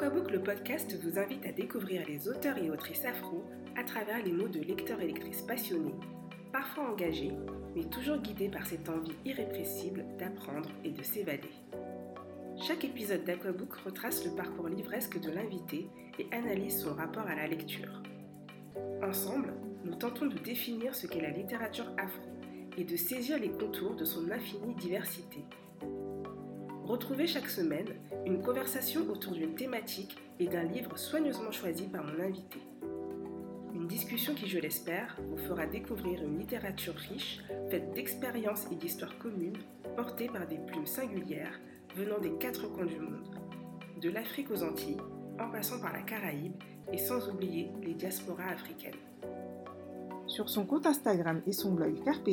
Aquabook, le podcast, vous invite à découvrir les auteurs et autrices afro à travers les mots de lecteurs et lectrices passionnés, parfois engagés, mais toujours guidés par cette envie irrépressible d'apprendre et de s'évader. Chaque épisode d'Aquabook retrace le parcours livresque de l'invité et analyse son rapport à la lecture. Ensemble, nous tentons de définir ce qu'est la littérature afro et de saisir les contours de son infinie diversité. Retrouvez chaque semaine une conversation autour d'une thématique et d'un livre soigneusement choisi par mon invité. Une discussion qui, je l'espère, vous fera découvrir une littérature riche, faite d'expériences et d'histoires communes, portées par des plumes singulières venant des quatre coins du monde, de l'Afrique aux Antilles, en passant par la Caraïbe et sans oublier les diasporas africaines. Sur son compte Instagram et son blog Carpe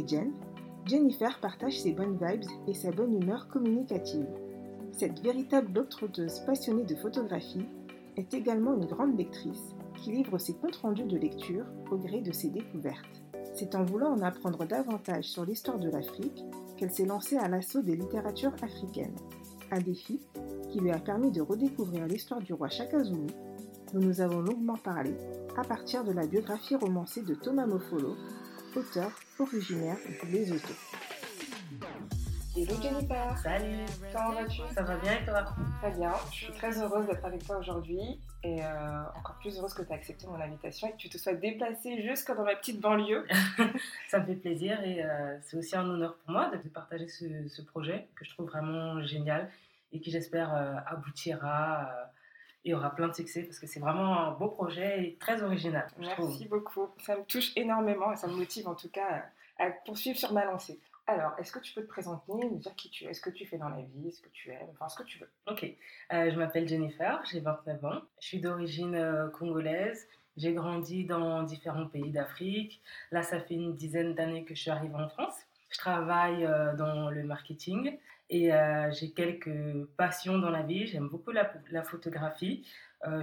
Jennifer partage ses bonnes vibes et sa bonne humeur communicative. Cette véritable doctoreuse passionnée de photographie est également une grande lectrice qui livre ses comptes rendus de lecture au gré de ses découvertes. C'est en voulant en apprendre davantage sur l'histoire de l'Afrique qu'elle s'est lancée à l'assaut des littératures africaines, un défi qui lui a permis de redécouvrir l'histoire du roi Shaka Zulu, dont nous avons longuement parlé à partir de la biographie romancée de Thomas Mofolo, auteur originaire de Lesotho. Hello Jennifer Salut Comment vas-tu? Ça va bien et toi? Très bien, je suis très heureuse d'être avec toi aujourd'hui et euh, encore plus heureuse que tu aies accepté mon invitation et que tu te sois déplacée jusque dans ma petite banlieue. Ça me fait plaisir et euh, c'est aussi un honneur pour moi de partager ce, projet que je trouve vraiment génial et qui j'espère euh, aboutira et aura plein de succès parce que c'est vraiment un beau projet et très original. Merci beaucoup, ça me touche énormément et ça me motive en tout cas à poursuivre sur ma lancée. Alors, est-ce que tu peux te présenter, nous dire qui tu es, ce que tu fais dans la vie, ce que tu aimes, enfin ce que tu veux Ok, euh, je m'appelle Jennifer, j'ai 29 ans, je suis d'origine euh, congolaise, j'ai grandi dans différents pays d'Afrique. Là, ça fait une dizaine d'années que je suis arrivée en France. Je travaille euh, dans le marketing et j'ai quelques passions dans la vie. J'aime beaucoup la, la photographie.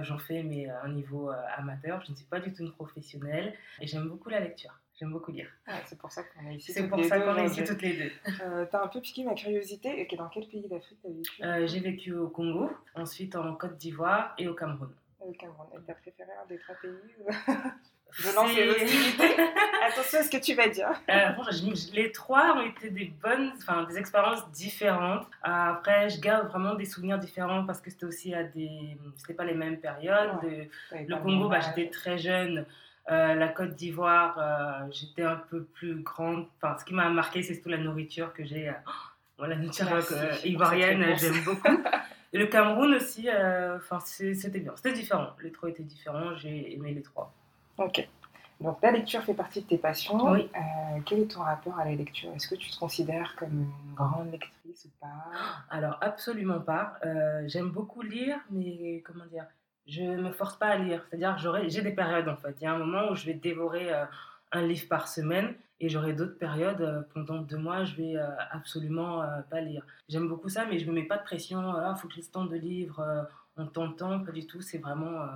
J'en fais, mais à un niveau amateur. Je ne suis pas du tout une professionnelle. Et j'aime beaucoup la lecture. J'aime beaucoup lire. c'est pour ça qu'on est ici. C'est pour ça qu'on est ici toutes les deux. Euh, t'as un peu piqué ma curiosité. Et dans quel pays d'Afrique t'as vécu? Euh, J'ai vécu au Congo, ensuite en Côte d'Ivoire et au Cameroun. Au Cameroun. Et t'as préféré un des trois pays Je lance les hostilités. Attention à ce que tu vas dire. Euh, les trois ont été des bonnes, enfin des expériences différentes. Après, je garde vraiment des souvenirs différents parce que c'était aussi à des, c'était pas les mêmes périodes. le Congo, bah, j'étais très jeune. Euh, la Côte d'Ivoire, euh, j'étais un peu plus grande. Enfin, ce qui m'a marqué, c'est surtout la nourriture que j'ai. Euh, la nourriture ivoirienne, j'aime beaucoup. Et le Cameroun aussi, enfin, c'était bien. C'était différent. Les trois étaient différents. J'ai aimé les trois. Ok. Donc la lecture fait partie de tes passions. Oui. quel est ton rapport à la lecture? Est-ce que tu te considères comme une grande lectrice ou pas? Alors absolument pas. J'aime beaucoup lire, mais comment dire? Je me force pas à lire. C'est-à-dire, j'ai des périodes en fait. Il y a un moment où je vais dévorer euh, un livre par semaine et j'aurai d'autres périodes euh, pendant deux mois, je vais euh, absolument pas lire. J'aime beaucoup ça, mais je me mets pas de pression. Il ah, faut que je lise tant de livres en tant de temps. Pas du tout. C'est vraiment.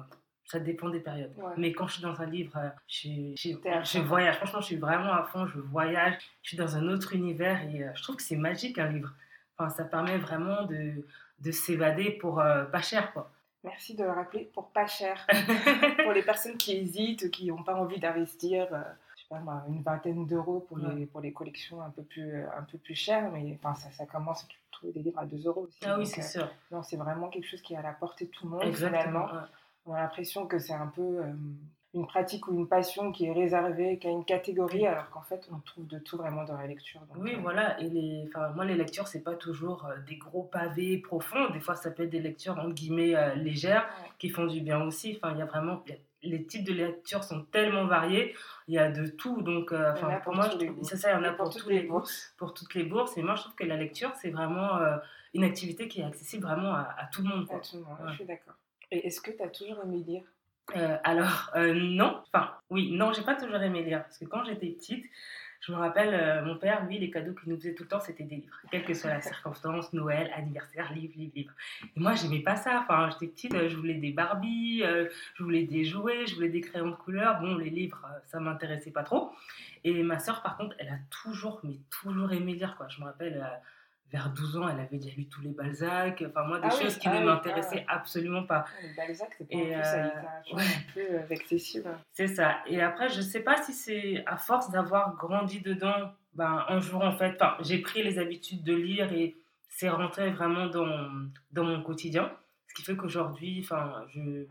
ça dépend des périodes. Mais quand je suis dans un livre, je, je, voyage. Franchement, je suis vraiment à fond. Je voyage. Je suis dans un autre univers et je trouve que c'est magique un livre. Enfin, ça permet vraiment de, de s'évader pour pas cher, quoi. Merci de le rappeler pour pas cher. pour les personnes qui hésitent, qui n'ont pas envie d'investir, euh, je sais pas moi, une vingtaine d'euros pour, les, pour les collections un peu plus, un peu plus chères, mais enfin, ça, ça commence, à trouver des livres à 2 euros aussi. Ah oui, c'est sûr. Non, c'est vraiment quelque chose qui est à la portée de tout le monde. Exactement. On a l'impression que c'est un peu. Euh, une pratique ou une passion qui est réservée qu'à une catégorie, alors qu'en fait, on trouve de tout vraiment dans la lecture. oui, euh, voilà. Et les, moi, les lectures, c'est pas toujours euh, des gros pavés profonds. Des fois, ça peut être des lectures, entre guillemets, euh, légères, qui font du bien aussi. Enfin, il y a vraiment... les types de lectures sont tellement variés, il y a de tout. Donc, enfin, pour, moi, c'est ça, il y en a pour, toutes les bourses. Pour toutes les bourses. Et moi, je trouve que la lecture, c'est vraiment une activité qui est accessible vraiment à, tout le monde. À tout le monde, je suis d'accord. Et est-ce que tu as toujours aimé lire? Euh, alors, euh, non. Enfin, oui, non, j'ai pas toujours aimé lire. Parce que quand j'étais petite, je me rappelle, euh, mon père, lui, les cadeaux qu'il nous faisait tout le temps, c'était des livres. Quelle que soit la circonstance, Noël, anniversaire, livre, livre, livre. Et moi, j'aimais pas ça. Enfin, j'étais petite, je voulais des Barbie, je voulais des jouets, je voulais des crayons de couleur. Bon, les livres, ça m'intéressait pas trop. Et ma soeur, par contre, elle a toujours, mais toujours aimé lire, quoi. Je me rappelle vers 12 ans, elle avait déjà lu tous les Balzac. Enfin, moi, des Ah oui, choses qui ah ne oui, m'intéressaient ah absolument pas. Le Balzac, c'est pas Et, en plus euh, ouais. euh, accessible. C'est ça. Et après, je sais pas si c'est à force d'avoir grandi dedans, ben, un jour, en fait, enfin, j'ai pris les habitudes de lire et c'est rentré vraiment dans, dans mon quotidien. Ce qui fait qu'aujourd'hui, enfin, je,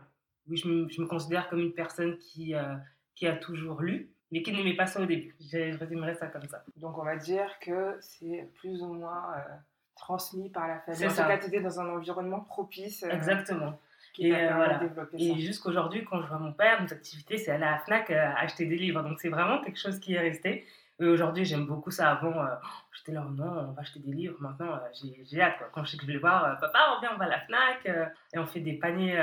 oui, je, me, je me considère comme une personne qui, euh, qui a toujours lu, mais qui n'aimait pas ça au début. Je, je résumerais ça comme ça. Donc on va dire que c'est plus ou moins euh, transmis par la famille. C'est étais dans un environnement propice euh, Exactement. qui Et, euh, voilà. Et jusqu'aujourd'hui, quand je vois mon père, nos activités, c'est aller à la FNAC euh, acheter des livres. Donc c'est vraiment quelque chose qui est resté. Et aujourd'hui, j'aime beaucoup ça. Avant, j'étais là, oh non, on va acheter des livres. Maintenant, j'ai hâte. Quoi. Quand je sais que je vais voir, papa, on vient, on va à la FNAC. et on fait des paniers.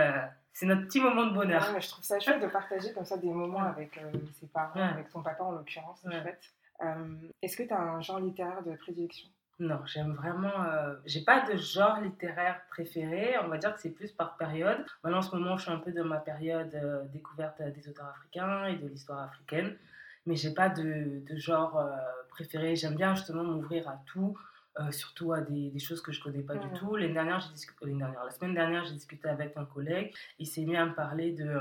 C'est notre petit moment de bonheur. Ouais, mais je trouve ça chouette de partager comme ça des moments avec euh, ses parents, Ouais. avec ton papa en l'occurrence, Ouais. chouette. Euh, Est-ce que tu as un genre littéraire de prédilection? Non, j'aime vraiment. euh, j'ai pas de genre littéraire préféré. On va dire que c'est plus par période. Maintenant, en ce moment, je suis un peu dans ma période euh, découverte des auteurs africains et de l'histoire africaine. Mais j'ai pas de, de genre euh, préféré. J'aime bien justement m'ouvrir à tout, euh, surtout à des, des choses que je connais pas du tout. La semaine dernière, j'ai discuté avec un collègue. Il s'est mis à me parler de, euh,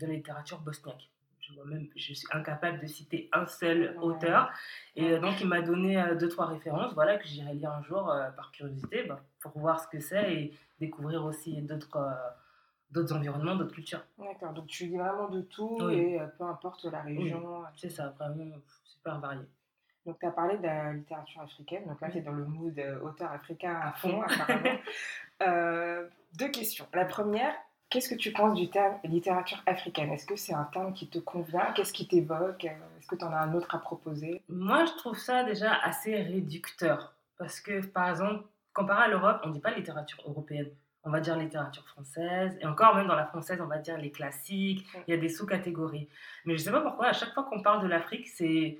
de la littérature bosniaque. Je, vois même, je suis incapable de citer un seul auteur. Et euh, donc, il m'a donné deux, trois références, voilà, que j'irai lire un jour euh, par curiosité, bah, pour voir ce que c'est et découvrir aussi d'autres euh, d'autres environnements, d'autres cultures. D'accord, donc tu lis vraiment de tout Oui. et peu importe la région. C'est ça, vraiment super varié. Donc tu as parlé de la littérature africaine, donc là tu es dans le mood euh, auteur africain à fond fond. apparemment. Euh, deux questions. La première, qu'est-ce que tu penses du terme littérature africaine? Est-ce que c'est un terme qui te convient? Qu'est-ce qui t'évoque? Euh, Est-ce que tu en as un autre à proposer? Moi, je trouve ça déjà assez réducteur. Parce que, par exemple, comparé à l'Europe, on ne dit pas littérature européenne. On va dire littérature française. Et encore, même dans la française, on va dire les classiques. Il y a des sous-catégories. Mais je ne sais pas pourquoi, à chaque fois qu'on parle de l'Afrique, c'est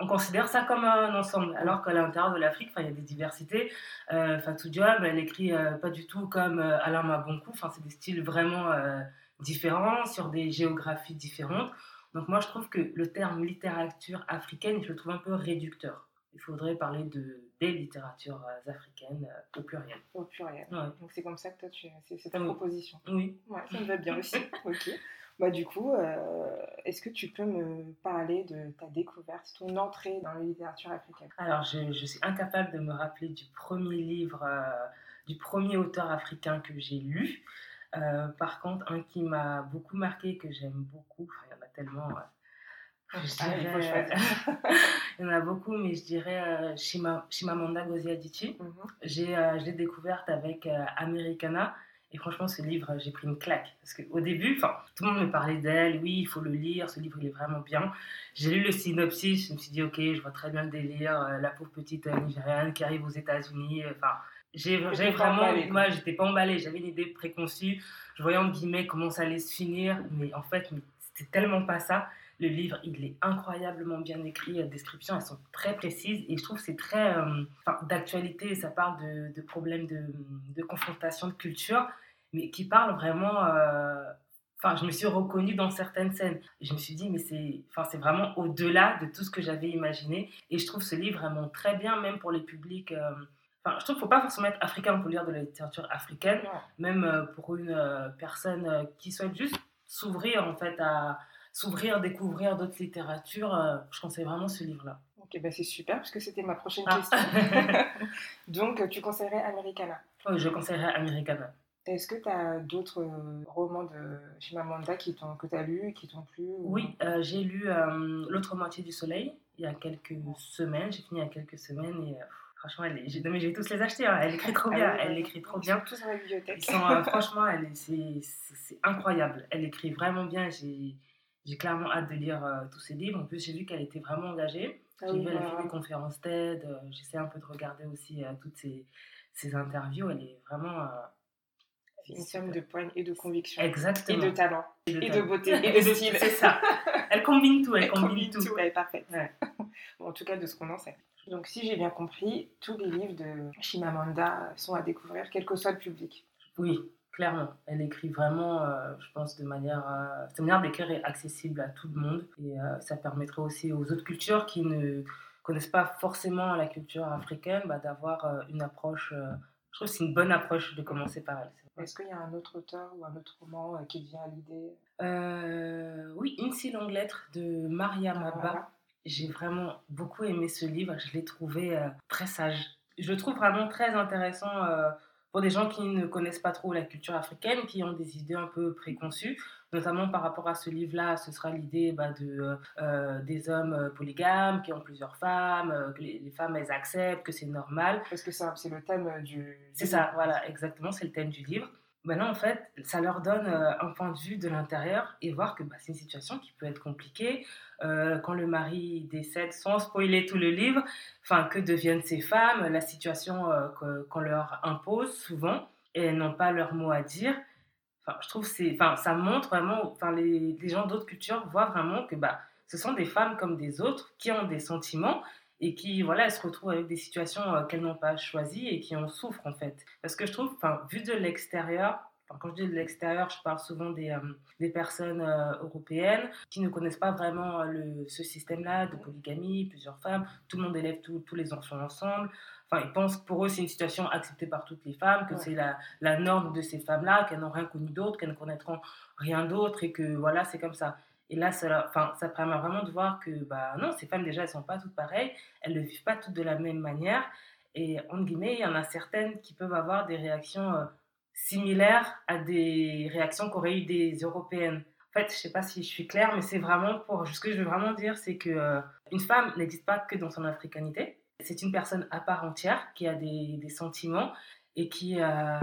on considère ça comme un ensemble, alors qu'à l'intérieur de l'Afrique, il y a des diversités. Euh, Fatou Diop, elle écrit euh, pas du tout comme euh, Alain Mabonkou, c'est des styles vraiment euh, différents, sur des géographies différentes. Donc moi, je trouve que le terme littérature africaine, je le trouve un peu réducteur. Il faudrait parler de, des littératures euh, africaines au pluriel. au pluriel Ouais. Donc c'est comme ça que toi, tu... c'est c'est ta Oui. proposition. Oui. Ouais, ça me va bien aussi. ok. Bah, du coup, euh, est-ce que tu peux me parler de ta découverte, ton entrée dans la littérature africaine? Alors, je, je suis incapable de me rappeler du premier livre, euh, du premier auteur africain que j'ai lu. Euh, par contre, un qui m'a beaucoup marqué, que j'aime beaucoup, enfin, il y en a tellement. je Ah, dirais- il y en a beaucoup, mais je dirais Shima, Chimamanda Ngozi Adichie. Mhm. Je l'ai découverte avec Americana. Et franchement, ce livre, j'ai pris une claque. Parce qu'au début, enfin, tout le monde me parlait d'elle. Oui, il faut le lire. Ce livre, il est vraiment bien. J'ai lu le synopsis. Je me suis dit, OK, je vois très bien le délire. euh, la pauvre petite euh, Nigériane qui arrive aux États-Unis. Enfin, j'ai, vraiment. Moi, j'étais pas emballée. J'avais une idée préconçue. Je voyais, entre guillemets, comment ça allait se finir. Mais en fait, c'était tellement pas ça. Le livre, il est incroyablement bien écrit. Les descriptions, elles sont très précises. Et je trouve que c'est très euh, d'actualité. Ça parle de, de problèmes de, de confrontation de culture, mais qui parle vraiment. euh, Enfin, je me suis reconnue dans certaines scènes. Et je me suis dit, mais c'est enfin, c'est vraiment au-delà de tout ce que j'avais imaginé. Et je trouve ce livre vraiment très bien, même pour les publics. euh, Enfin, je trouve qu'il ne faut pas forcément être africain pour lire de la littérature africaine, même pour une personne qui souhaite juste s'ouvrir, en fait, à s'ouvrir, découvrir d'autres littératures. euh, je conseille vraiment ce livre-là. Ok, bah c'est super, parce que c'était ma prochaine Ah. question. Donc, euh, tu conseillerais Americana? Oui, je conseillerais Americana. Est-ce que tu as d'autres euh, romans de Chimamanda qui t'ont, que tu as lus et qui t'ont plu ou- Oui, euh, j'ai lu euh, L'autre moitié du soleil il y a quelques semaines. J'ai fini il y a quelques semaines et euh, franchement, elle est... j'ai... non, mais je vais tous les acheter. hein. Elle écrit trop Ah bien. oui, elle écrit trop ils bien. sont tous dans la bibliothèque. Ils sont, franchement, elle est- c'est incroyable. Elle écrit vraiment bien. J'ai, j'ai clairement hâte de lire euh, tous ses livres. En plus, j'ai vu qu'elle était vraiment engagée. Ah j'ai oui, vu, elle a fait des conférences TED. euh, j'essaie un peu de regarder aussi euh, toutes ses, ses interviews. Elle est vraiment. une femme de poigne et de conviction. Exactement. Et de talent. Et de Et de talent. beauté. Et de style. C'est ça. Elle combine tout. Elle, Elle combine, tout. Elle est parfaite. Ouais. Bon, en tout cas, de ce qu'on en sait. Donc, si j'ai bien compris, tous les livres de Chimamanda sont à découvrir, quel que soit le public. Oui, clairement. Elle écrit vraiment, euh, je pense, de manière. euh, sa manière d'écrire est accessible à tout le monde. Et euh, ça permettrait aussi aux autres cultures qui ne connaissent pas forcément la culture africaine, bah, d'avoir une approche. je trouve que c'est une bonne approche de commencer par elle. Est-ce qu'il y a un autre auteur ou un autre roman qui vient à l'idée? Oui, Une si longue lettre de Maria Maba. J'ai vraiment beaucoup aimé ce livre. Je l'ai trouvé très sage. Je le trouve vraiment très intéressant pour des gens qui ne connaissent pas trop la culture africaine, qui ont des idées un peu préconçues, notamment par rapport à ce livre-là, ce sera l'idée bah, de, euh, des hommes euh, polygames qui ont plusieurs femmes, euh, que les, femmes elles acceptent, que c'est normal. Parce que c'est le thème du... C'est ça, voilà, exactement, c'est le thème du livre. Maintenant, en fait, ça leur donne un point de vue de l'intérieur et voir que bah, c'est une situation qui peut être compliquée. quand le mari décède, sans spoiler tout le livre, enfin, que deviennent ces femmes, la situation qu'on leur impose souvent, et elles n'ont pas leur mot à dire. Enfin, je trouve c'est, enfin, ça montre vraiment, enfin, les, les gens d'autres cultures voient vraiment que bah, ce sont des femmes comme des autres qui ont des sentiments et qui, voilà, elles se retrouvent avec des situations euh, qu'elles n'ont pas choisies et qui en souffrent en fait. Parce que je trouve, enfin, vu de l'extérieur, quand je dis de l'extérieur, je parle souvent des, euh, des personnes euh, européennes qui ne connaissent pas vraiment le, ce système-là de polygamie, plusieurs femmes, tout le monde élève tous les enfants ensemble. Enfin, ils pensent que pour eux, c'est une situation acceptée par toutes les femmes, que c'est la, la, norme de ces femmes-là, qu'elles n'ont rien connu d'autre, qu'elles ne connaîtront rien d'autre et que voilà, c'est comme ça. Et là, ça, permet vraiment de voir que bah, non, ces femmes, déjà, elles ne sont pas toutes pareilles, elles ne vivent pas toutes de la même manière. Et en guillemets, il y en a certaines qui peuvent avoir des réactions euh, similaires à des réactions qu'auraient eu des Européennes. En fait, je ne sais pas si je suis claire, mais c'est vraiment pour. Ce que je veux vraiment dire, c'est que euh, une femme n'existe pas que dans son africanité. C'est une personne à part entière qui a des, des sentiments et qui euh,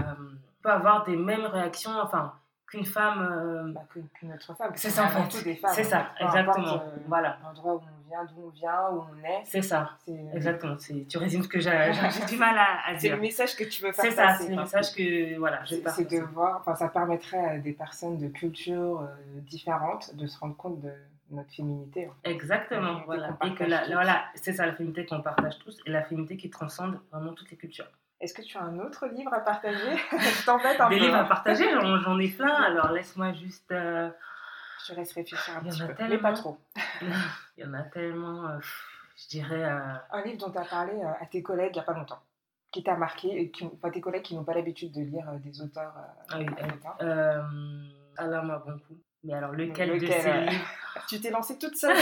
peut avoir des mêmes réactions. Enfin, qu'une femme. Euh, bah, qu'une autre femme. C'est ça, en fait. C'est ça, exactement. Euh, voilà. L'endroit où on vient, d'où on vient, où on est. C'est ça. Exactement. Tu résumes ce que j'ai du mal à, dire. C'est le message que tu veux faire C'est ça, c'est le message que. Voilà, C'est de voir. Enfin, ça permettrait à des personnes de cultures euh, différentes de se rendre compte de notre féminité. Exactement, voilà. Et que la, voilà, c'est ça la féminité qu'on partage tous et la féminité qui transcende vraiment toutes les cultures. Est-ce que tu as un autre livre à partager? Je t'embête un Des livres à partager, j'en ai plein. Alors laisse-moi juste. Euh, je laisse réfléchir un petit peu, tellement... mais pas trop. Il y en a tellement. Euh, je dirais. Euh, un livre dont tu as parlé à tes collègues il n'y a pas longtemps, qui t'a marqué, et qui, pas tes collègues qui n'ont pas l'habitude de lire des auteurs ah oui, Alain Mabonkou. Mais alors, lequel, de ces livres Tu t'es lancée toute seule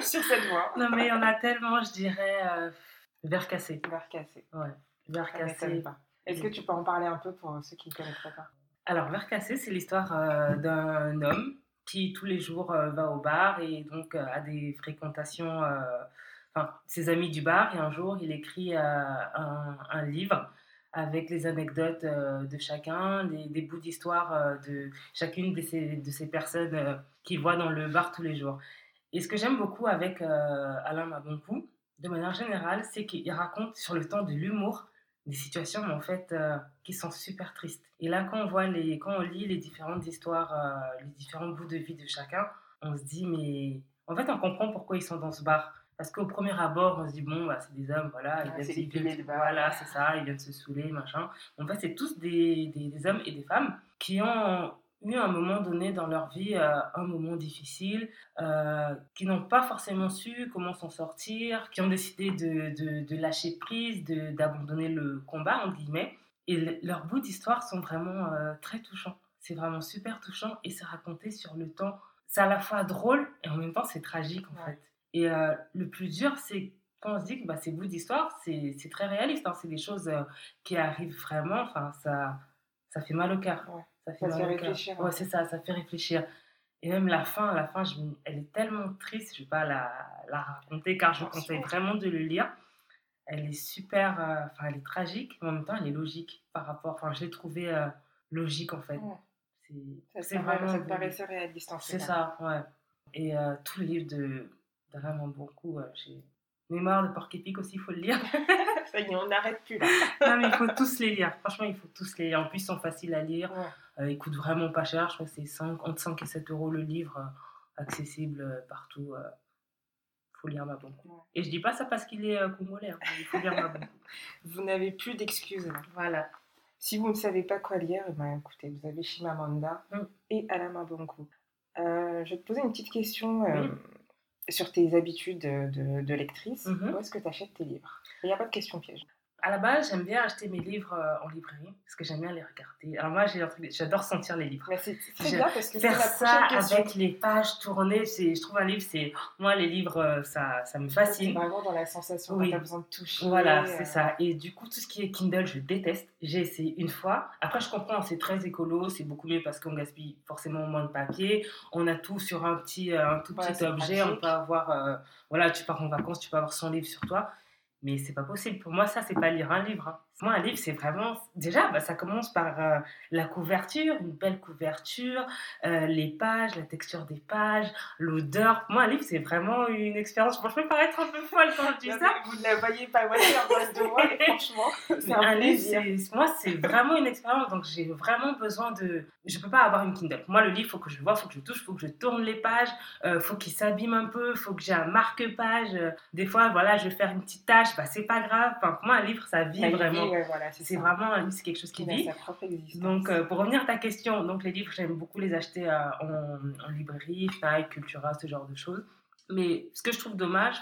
sur cette voie. non, mais il y en a tellement, je dirais. Vers cassé. Vers cassé. Ouais. Est-ce que tu peux en parler un peu pour ceux qui ne connaîtraient pas? Alors, Verre cassé, c'est l'histoire euh, d'un homme qui tous les jours euh, va au bar et donc euh, a des fréquentations, enfin, ses amis du bar. Et un jour, il écrit un, un, livre avec les anecdotes de chacun, des, bouts d'histoire de chacune de ces, de ces personnes qu'il voit dans le bar tous les jours. Et ce que j'aime beaucoup avec Alain Mabonkou, de manière générale, c'est qu'il raconte sur le temps de l'humour des situations en fait euh, qui sont super tristes. Et là, quand on voit les, quand on lit les différentes histoires, euh, les différents bouts de vie de chacun, on se dit mais en fait on comprend pourquoi ils sont dans ce bar. Parce qu'au premier abord, on se dit bon bah, c'est des hommes, voilà, ils viennent, voilà, c'est ça, ils viennent se saouler, machin. En fait, c'est tous des, des, des hommes et des femmes qui ont eu à un moment donné dans leur vie euh, un moment difficile, euh, qui n'ont pas forcément su comment s'en sortir, qui ont décidé de, de, de lâcher prise, d'abandonner le combat, en guillemets. Et leurs bouts d'histoire sont vraiment euh, très touchants. C'est vraiment super touchant et c'est raconté sur le temps. C'est à la fois drôle et en même temps c'est tragique en fait. Et le plus dur, c'est quand on se dit que bah, ces bouts d'histoire, c'est très réaliste. Hein. C'est des choses qui arrivent vraiment. Enfin, ça, ça fait mal au cœur. Ça fait, réfléchir. Ouais, c'est ça, ça fait réfléchir. Et même la fin, la fin, je, elle est tellement triste, je ne vais pas la, la, raconter car je vous conseille vraiment de le lire. Elle est super, euh, enfin, elle est tragique, mais en même temps, elle est logique par rapport, enfin, je l'ai trouvée euh, logique en fait. C'est vraiment. Ça te paraissait réaliste en fait. C'est ça, ouais. Et euh, tout le livre de vraiment beaucoup, j'ai Mémoire de porc épic aussi, il faut le lire. Ça y est, on n'arrête plus là. non, mais il faut tous les lire. Franchement, il faut tous les lire. En plus, ils sont faciles à lire. Euh, ils coûtent vraiment pas cher. Je crois que c'est entre 5 et 7 euros le livre, euh, accessible euh, partout. Il faut lire ma. Et je dis pas ça parce qu'il est euh, hein. Il faut lire ma vous n'avez plus d'excuses. Voilà. Si vous ne savez pas quoi lire, eh ben, écoutez, vous avez Shimamanda mm. et Alain Mabonkou. Euh, je vais te poser une petite question. sur tes habitudes de, de lectrice, Mhm. où est-ce que tu achètes tes livres? Il n'y a pas de question piège. À la base, j'aime bien acheter mes livres euh, en librairie parce que j'aime bien les regarder. Alors moi, j'adore sentir les livres. Mais c'est Je- bien parce que Faire la ça question. avec les pages tournées, c'est, je trouve un livre, c'est moi les livres, euh, ça, ça me fascine. vraiment dans la sensation Oui. t'as besoin de toucher. Voilà, euh, c'est ça. Et du coup, tout ce qui est Kindle, je déteste. J'ai essayé une fois. Après, je comprends, c'est très écolo, c'est beaucoup mieux parce qu'on gaspille forcément moins de papier. On a tout sur un petit, un tout petit objet. On peut avoir, euh, voilà, tu pars en vacances, tu peux avoir 100 livres sur toi. Mais c'est pas possible. Pour moi, ça, c'est pas lire un livre. hein. Moi, un livre, c'est vraiment. Déjà, bah, ça commence par euh, la couverture, une belle couverture, euh, les pages, la texture des pages, l'odeur. Moi, un livre, c'est vraiment une expérience. Bon, je peux paraître un peu folle quand je dis ça. Vous ne la voyez pas, c'est en face de moi, et franchement, c'est un un livre, plaisir. moi, c'est vraiment une expérience. Donc, j'ai vraiment besoin de. Je peux pas avoir une Kindle. Moi, le livre, il faut que je le vois, il faut que je touche, il faut que je tourne les pages, il faut qu'il s'abîme un peu, il faut que j'ai un marque-page. Euh, Des fois, voilà, je vais faire une petite tâche, bah, c'est pas grave. Enfin, pour moi, un livre, ça vit vraiment. Ouais, voilà, c'est vraiment livre, c'est quelque chose qui vit. sa propre existence. Donc, euh, pour revenir à ta question, donc les livres, j'aime beaucoup les acheter euh, en, en librairie, Fnac, Cultura, ce genre de choses. Mais ce que je trouve dommage,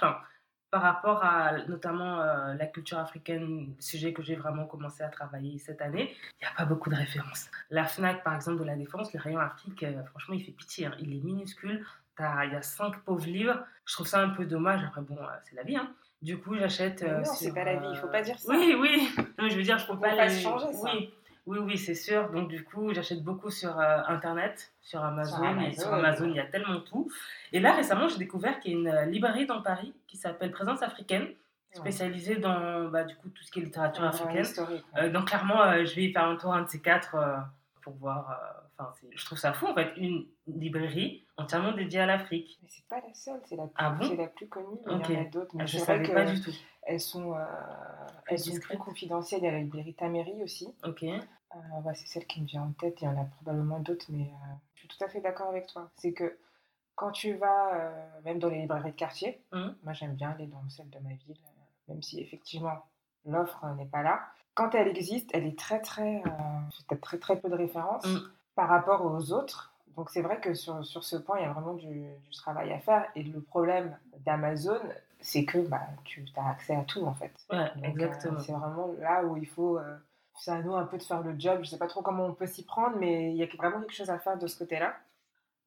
par rapport à notamment euh, la culture africaine, sujet que j'ai vraiment commencé à travailler cette année, il n'y a pas beaucoup de références. La Fnac, par exemple, de la Défense, le rayon Afrique, euh, franchement, il fait pitié. hein. Il est minuscule. Il y a cinq pauvres livres. Je trouve ça un peu dommage. Après, bon, euh, c'est la vie. Hein. Du coup, j'achète. Euh, non, c'est sur, pas la vie, il faut pas euh, dire ça. Oui, oui. Non, je veux dire, je peux On pas peut pas les- changer, ça. Oui, oui, oui, c'est sûr. Donc, du coup, j'achète beaucoup sur euh, Internet, sur Amazon. Et Amazon. sur Amazon, il y a tellement tout. Et là, récemment, j'ai découvert qu'il y a une euh, librairie dans Paris qui s'appelle Présence africaine, spécialisée dans bah, du coup, tout ce qui est littérature africaine. ouais. Donc, clairement, je vais y faire un tour, un de ces quatre, pour voir. Enfin, je trouve ça fou, en fait, une librairie entièrement dédiée à l'Afrique. Mais c'est pas la seule, c'est la, plus- Ah bon c'est la plus connue. mais. Il y en a d'autres, mais Ah, je savais pas du tout. elles sont, euh, elles sont plus confidentielles. Il y a la librairie Taméry aussi. Ok. Euh, c'est celle qui me vient en tête. Il y en a probablement d'autres, mais euh, je suis tout à fait d'accord avec toi. C'est que quand tu vas, euh, même dans les librairies de quartier, Mhm. moi j'aime bien aller dans celle de ma ville, même si effectivement l'offre n'est pas là. Quand elle existe, elle est très très, euh, t'as très très peu de références Mhm. Par rapport aux autres. Donc c'est vrai que sur, sur ce point, il y a vraiment du, du travail à faire. Et le problème d'Amazon, c'est que bah, tu as accès à tout en fait. Ouais, Donc, exactement. euh, c'est vraiment là où il faut. euh, c'est à nous un peu de faire le job. Je sais pas trop comment on peut s'y prendre, mais il y a vraiment quelque chose à faire de ce côté-là.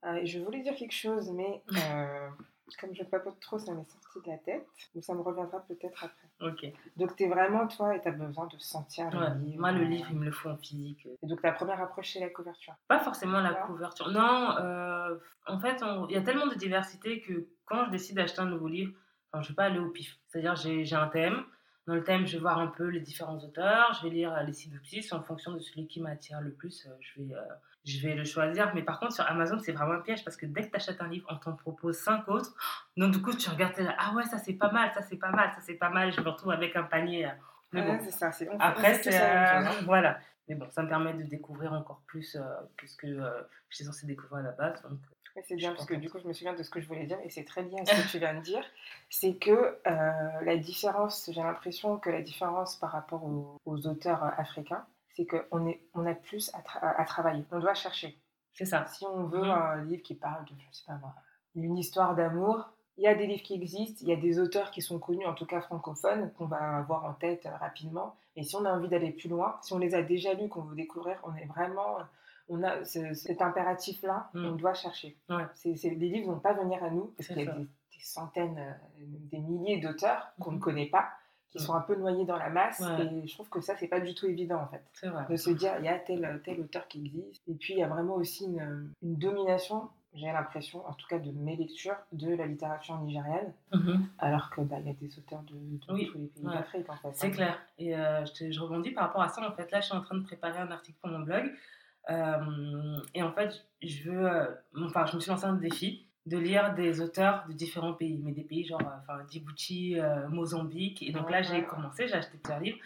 Euh, je voulais dire quelque chose, mais euh, comme je papote trop, ça m'est sorti de la tête. Donc ça me reviendra peut-être après. Ok. Donc tu es vraiment, toi, et tu as besoin de sentir le livre. Moi, le euh, livre, il me le faut en physique. Et donc ta première approche, c'est la couverture. Pas forcément la couverture. Non, euh, en fait, il y a tellement de diversité que quand je décide d'acheter un nouveau livre, enfin, je ne vais pas aller au pif. C'est-à-dire, j'ai un thème. Dans le thème, je vais voir un peu les différents auteurs, je vais lire les synopsis. En fonction de celui qui m'attire le plus, euh, je vais, euh, je vais le choisir. Mais par contre, sur Amazon, c'est vraiment un piège parce que dès que tu achètes un livre, on t'en propose cinq autres. Donc, du coup, tu regardes, là, ah ouais, ça c'est pas mal, ça c'est pas mal, ça c'est pas mal. Je me retrouve avec un panier. euh, mais bon. C'est ça. c'est- on Après, c'est. euh, hein. voilà. Mais bon, ça me permet de découvrir encore plus euh, que ce que euh, j'étais censée découvrir à la base. Donc, c'est bien parce que du coup, je me souviens de ce que je voulais dire et c'est très à ce que tu viens de dire. C'est que euh, la différence, j'ai l'impression que la différence par rapport aux, aux auteurs euh, africains, c'est qu'on est, on a plus à, tra- à travailler. On doit chercher. c'est ça. Si on veut Mhm. un livre qui parle de, je sais pas moi, une histoire d'amour, il y a des livres qui existent, il y a des auteurs qui sont connus, en tout cas francophones, qu'on va avoir en tête euh, rapidement. Et si on a envie d'aller plus loin, si on les a déjà lus, qu'on veut découvrir, on est vraiment, on a ce- cet impératif-là, Mm. on doit chercher. Ouais. C'est, c'est- les livres vont pas venir à nous parce qu'il y a des, des centaines, euh, des milliers d'auteurs qu'on Mhm. ne connaît pas, qui sont un peu noyés dans la masse. Ouais. Et je trouve que ça, c'est pas du tout évident en fait vrai. de se dire il y a tel, tel auteur qui existe. Et puis il y a vraiment aussi une, une domination, j'ai l'impression, en tout cas de mes lectures, de la littérature nigériane, Mhm. alors que bah, il y a des auteurs de, de Oui, tous les pays ouais. d'Afrique en fait. C'est hein. clair. Et euh, je, te- je rebondis par rapport à ça. En fait, là, je suis en train de préparer un article pour mon blog. Euh, et en fait, je veux. euh, enfin, je me suis lancé un défi de lire des auteurs de différents pays, mais des pays genre euh, enfin, Djibouti, euh, Mozambique. Et donc là, j'ai Ouais. commencé, j'ai acheté plusieurs livres.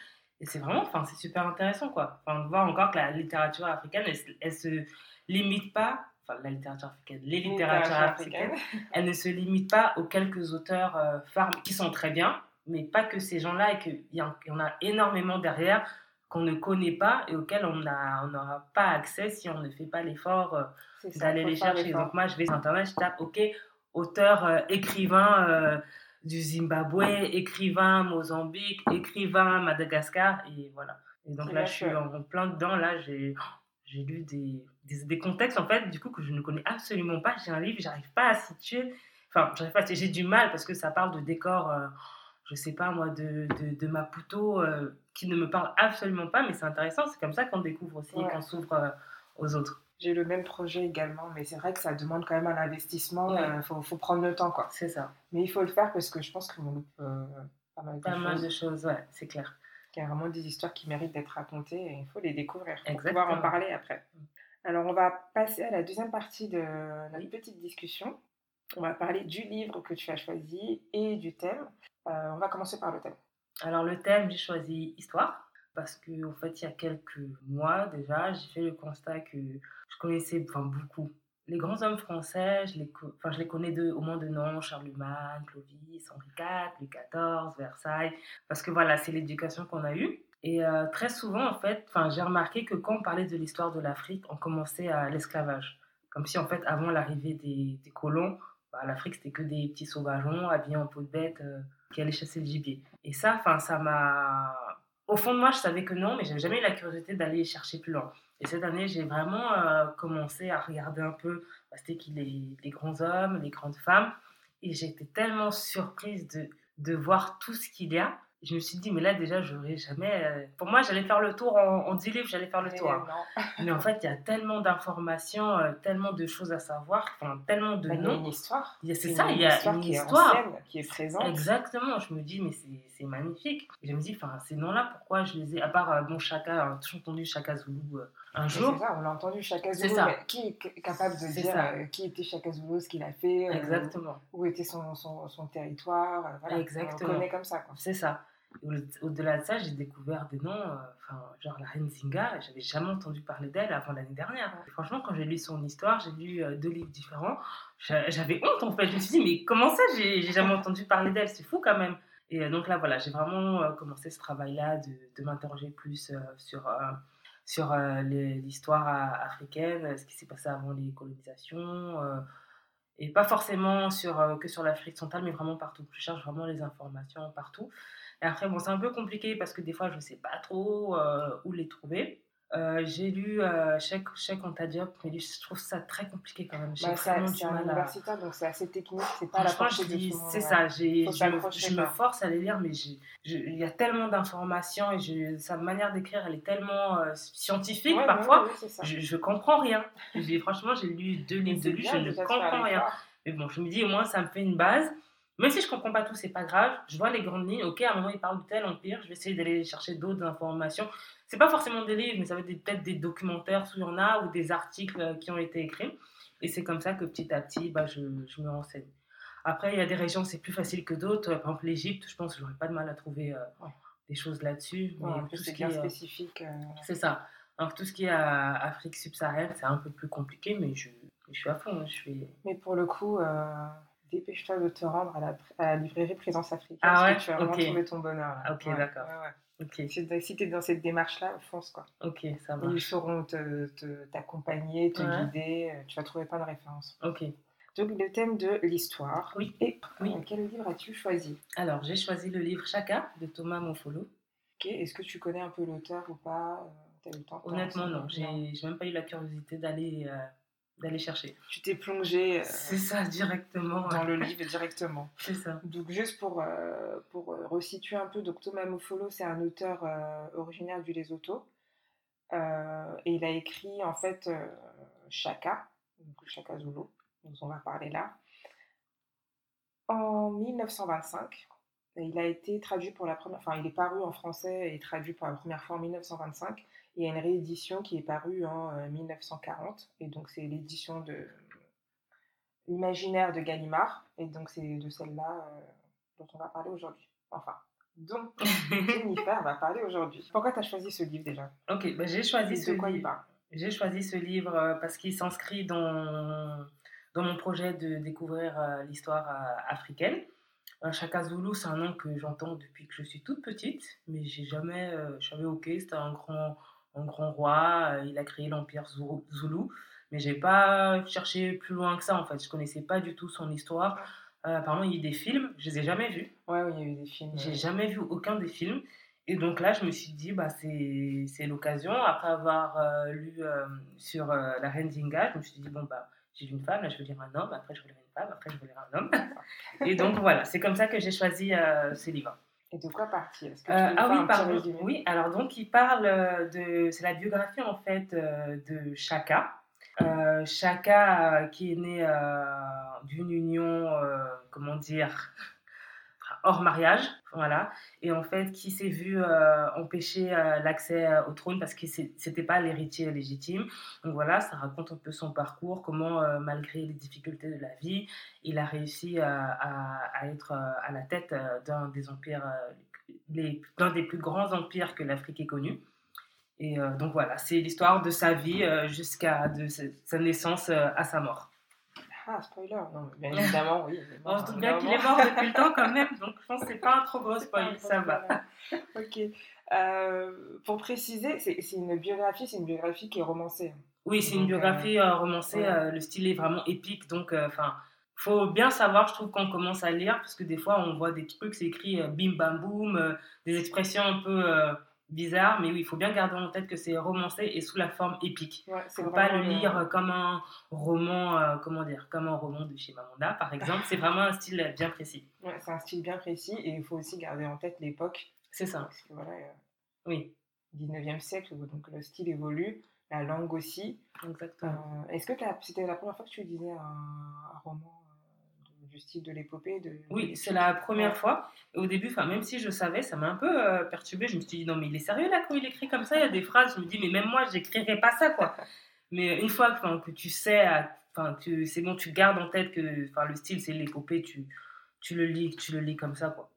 Et c'est vraiment, enfin, c'est super intéressant, quoi. Enfin, de voir encore que la littérature africaine, elle, elle se limite pas. Enfin, la littérature africaine, les littératures Littérature africaines, africaine. elle ne se limite pas aux quelques auteurs euh, phares qui sont très bien, mais pas que ces gens-là et qu'il y, y en a énormément derrière qu'on ne connaît pas et auxquels on n'a- on n'aura pas accès si on ne fait pas l'effort euh, d'aller les chercher. Donc moi, je vais sur Internet, je tape, ok, auteur, écrivain du Zimbabwe, écrivain Mozambique, écrivain Madagascar, et voilà. Et donc là, je suis en, plein dedans. Là, j'ai j'ai lu des, des, contextes, en fait, du coup, que je ne connais absolument pas. J'ai un livre, j'arrive pas à situer. Enfin, j'arrive pas J'ai du mal parce que ça parle de décors, euh, je sais pas moi, de, de, de Maputo, euh, qui ne me parle absolument pas, mais c'est intéressant. C'est comme ça qu'on découvre aussi et qu'on s'ouvre euh, aux autres. J'ai le même projet également, mais c'est vrai que ça demande quand même un investissement. Il faut, faut, prendre le temps, quoi. C'est ça. Mais il faut le faire parce que je pense qu'on loupe pas mal de pas choses. Mal de choses, ouais, c'est clair. Il y a vraiment des histoires qui méritent d'être racontées et il faut les découvrir pour pouvoir en parler après. Alors, on va passer à la deuxième partie de notre petite discussion. On va parler du livre que tu as choisi et du thème. Euh, on va commencer par le thème. Alors, le thème, j'ai choisi histoire parce que en fait, il y a quelques mois déjà, j'ai fait le constat que je connaissais enfin, beaucoup les grands hommes français, je les, enfin, je les connais au moins de nom, Charlemagne, Clovis, Henri IV, Louis XIV, Versailles, parce que voilà, c'est l'éducation qu'on a eue. Et euh, très souvent, en fait, j'ai remarqué que quand on parlait de l'histoire de l'Afrique, on commençait à l'esclavage. Comme si, en fait, avant l'arrivée des, des, colons, bah, l'Afrique, c'était que des petits sauvageons habillés en peau de bête euh, qui allaient chasser le gibier. Et ça, enfin, ça m'a... Au fond de moi, je savais que non, mais j'avais jamais eu la curiosité d'aller chercher plus loin. Et cette année, j'ai vraiment euh, commencé à regarder un peu, bah, c'était qui les, les, grands hommes, les grandes femmes. Et j'étais tellement surprise de, de voir tout ce qu'il y a je me suis dit, mais là, déjà, j'aurais jamais. Euh, pour moi, j'allais faire le tour en, en 10 livres, j'allais faire le tour. Hein. Mais en fait, il y a tellement d'informations, euh, tellement de choses à savoir, enfin, tellement de bah, noms. Il y a une histoire. C'est ça, il y a une qui histoire. Est qui est présente. Exactement. Je me dis, mais c'est magnifique. Et je me dis, enfin, ces noms-là, pourquoi je les ai. À part euh, bon Chaka, on a toujours entendu Chaka Zulu un jour. C'est ça, on l'a entendu Chaka Zulu. Mais qui est capable de dire qui était Chaka Zulu, ce qu'il a fait Exactement. Où, était son, son, son territoire. Voilà. Exactement. On connaît comme ça. C'est ça. Au-delà de ça, j'ai découvert des noms, euh, enfin, genre la reine Zinga, j'avais jamais entendu parler d'elle avant l'année dernière. franchement, quand j'ai lu son histoire, j'ai lu euh, deux livres différents, j'avais honte en fait. Je me suis dit, mais comment ça, j'ai jamais entendu parler d'elle? C'est fou quand même. Et euh, donc là, voilà, j'ai vraiment commencé ce travail-là de, de m'interroger plus sur, sur l'histoire africaine, ce qui s'est passé avant les colonisations. et pas forcément sur, que sur l'Afrique centrale, mais vraiment partout. Je cherche vraiment les informations partout. Et après, bon, c'est un peu compliqué parce que des fois, je ne sais pas trop euh, où les trouver. Euh, j'ai lu euh, Cheikh, Anta Diop, mais je trouve ça très compliqué quand même. Bah, c'est un universitaire, donc c'est assez technique, c'est pas la portée de C'est ça, je, je me force à les lire, mais il y a tellement d'informations et sa manière d'écrire, elle est tellement euh, scientifique parfois, je, je comprends rien. franchement, j'ai lu deux livres de lui, je ne comprends rien. Mais bon, je me dis au moins, ça me fait une base. Même si je comprends pas tout, c'est pas grave. Je vois les grandes lignes. Ok, à un moment, il parle de tel empire. Je vais essayer d'aller chercher d'autres informations. C'est pas forcément des livres, mais ça va être peut-être des documentaires, s'il y en a, ou des articles euh, qui ont été écrits. Et c'est comme ça que petit à petit, bah, je, je me renseigne. Après, il y a des régions, c'est plus facile que d'autres. Par exemple, l'Égypte, je pense que j'aurais pas de mal à trouver euh, des choses là-dessus. mais tout ce qui est spécifique. Euh, c'est ça. Alors, tout ce qui est Afrique subsaharienne, c'est un peu plus compliqué, mais je, je suis à fond. Hein, je suis... Mais pour le coup, dépêche-toi de te rendre à la, à la librairie Présence Africaine. Ah parce que tu vas vraiment trouver ton bonheur. Là. Ok, d'accord. Okay. Si tu es dans cette démarche-là, fonce quoi. Ok, ça marche. Ils sauront t'accompagner, te, te, guider. Euh, tu vas trouver plein de références. Ok. Donc le thème de l'histoire. Oui. Et oui. Euh, quel livre as-tu choisi? Alors j'ai choisi le livre Chaka de Thomas Monfolo. Ok. Est-ce que tu connais un peu l'auteur ou pas? Euh, as eu le temps Honnêtement non. J'ai même pas eu la curiosité d'aller d'aller chercher. Tu t'es plongé. Euh, c'est ça, directement. Dans le livre, directement. C'est ça. Donc, juste pour, euh, pour euh, resituer un peu, donc Thomas Mofolo, c'est un auteur originaire du Lesotho. et il a écrit, en fait, Chaka, donc Chaka Zulu, dont on va parler là, en 1925. Et il a été traduit pour la première... Enfin, il est paru en français et traduit pour la première fois en 1925. Il y a une réédition qui est parue en 1940, euh, et donc c'est l'édition de Imaginaire de Gallimard, et donc c'est de celle-là euh, dont on va parler aujourd'hui. Enfin, dont Jennifer va parler aujourd'hui. Pourquoi tu as choisi ce livre déjà? Ok, bah, j'ai choisi ce livre. J'ai choisi ce livre euh, parce qu'il s'inscrit dans, dans mon projet de découvrir l'histoire africaine. Chaka Zulu, c'est un nom que j'entends depuis que je suis toute petite, mais j'ai jamais, je savais ok, c'était un grand un grand roi, euh, il a créé l'empire Zulu. Mais j'ai pas cherché plus loin que ça, en fait. Je connaissais pas du tout son histoire. Euh, apparemment, il y a eu des films, je les ai jamais vus. Ouais, oui, il y a eu des films. J'ai ouais. jamais vu aucun des films. Et donc là, je me suis dit, bah, c'est l'occasion. Après avoir euh, lu euh, sur la reine Zinga, je me suis dit, bon, bah, j'ai lu une femme, là, je veux lire un homme. Après, je veux lire une femme. Après, je veux lire un homme. Et donc, voilà, c'est comme ça que j'ai choisi ces livres. Et de quoi partir? Que tu Euh, ah oui, pardon. Oui, alors donc il parle euh, de. C'est la biographie en fait euh, de Chaka. Euh, Chaka qui est né euh, d'une union, comment dire, hors mariage, voilà, et en fait qui s'est vu euh, empêcher euh, l'accès euh, au trône parce que c'était pas l'héritier légitime. Donc voilà, ça raconte un peu son parcours, comment malgré les difficultés de la vie, il a réussi à, à être à la tête d'un des empires, d'un des plus grands empires que l'Afrique ait connu. Et donc voilà, c'est l'histoire de sa vie jusqu'à sa, sa naissance à sa mort. Ah, spoiler Non, mais bien évidemment, oui. est On se doute bien qu'il est mort depuis le temps quand même, donc je pense que c'est pas un trop gros spoil, ça va. ok. Euh, pour préciser, c'est c'est une biographie, c'est une biographie qui est romancée. Oui, c'est une biographie euh, romancée, ouais. euh, le style est vraiment épique, donc enfin. faut bien savoir, je trouve, quand on commence à lire, parce que des fois, on voit des trucs, c'est écrit euh, bim bam boum, euh, des expressions un peu euh, bizarres, mais oui, il faut bien garder en tête que c'est romancé et sous la forme épique. Ouais, c'est faut pas le lire comme un roman, euh, comment dire, comme un roman de chez Mamonda, par exemple. C'est vraiment un style bien précis. Ouais, c'est un style bien précis et il faut aussi garder en tête l'époque. C'est ça. Parce que voilà, euh, Oui, 19e siècle, donc le style évolue, la langue aussi. Euh, exactement. Est-ce que c'était la première fois que tu lisais un, un roman euh, du style de l'épopée de, Oui, c'est la première fois. Et au début, même si je savais, ça m'a un peu euh, perturbée. Je me suis dit, non, mais il est sérieux là quand il écrit comme ça? Il y a des phrases, je me dis, mais même moi, j'écrirais pas ça, quoi. mais une fois que tu sais, que c'est bon, tu gardes en tête que le style, c'est l'épopée, tu, tu le lis, tu le lis comme ça, quoi.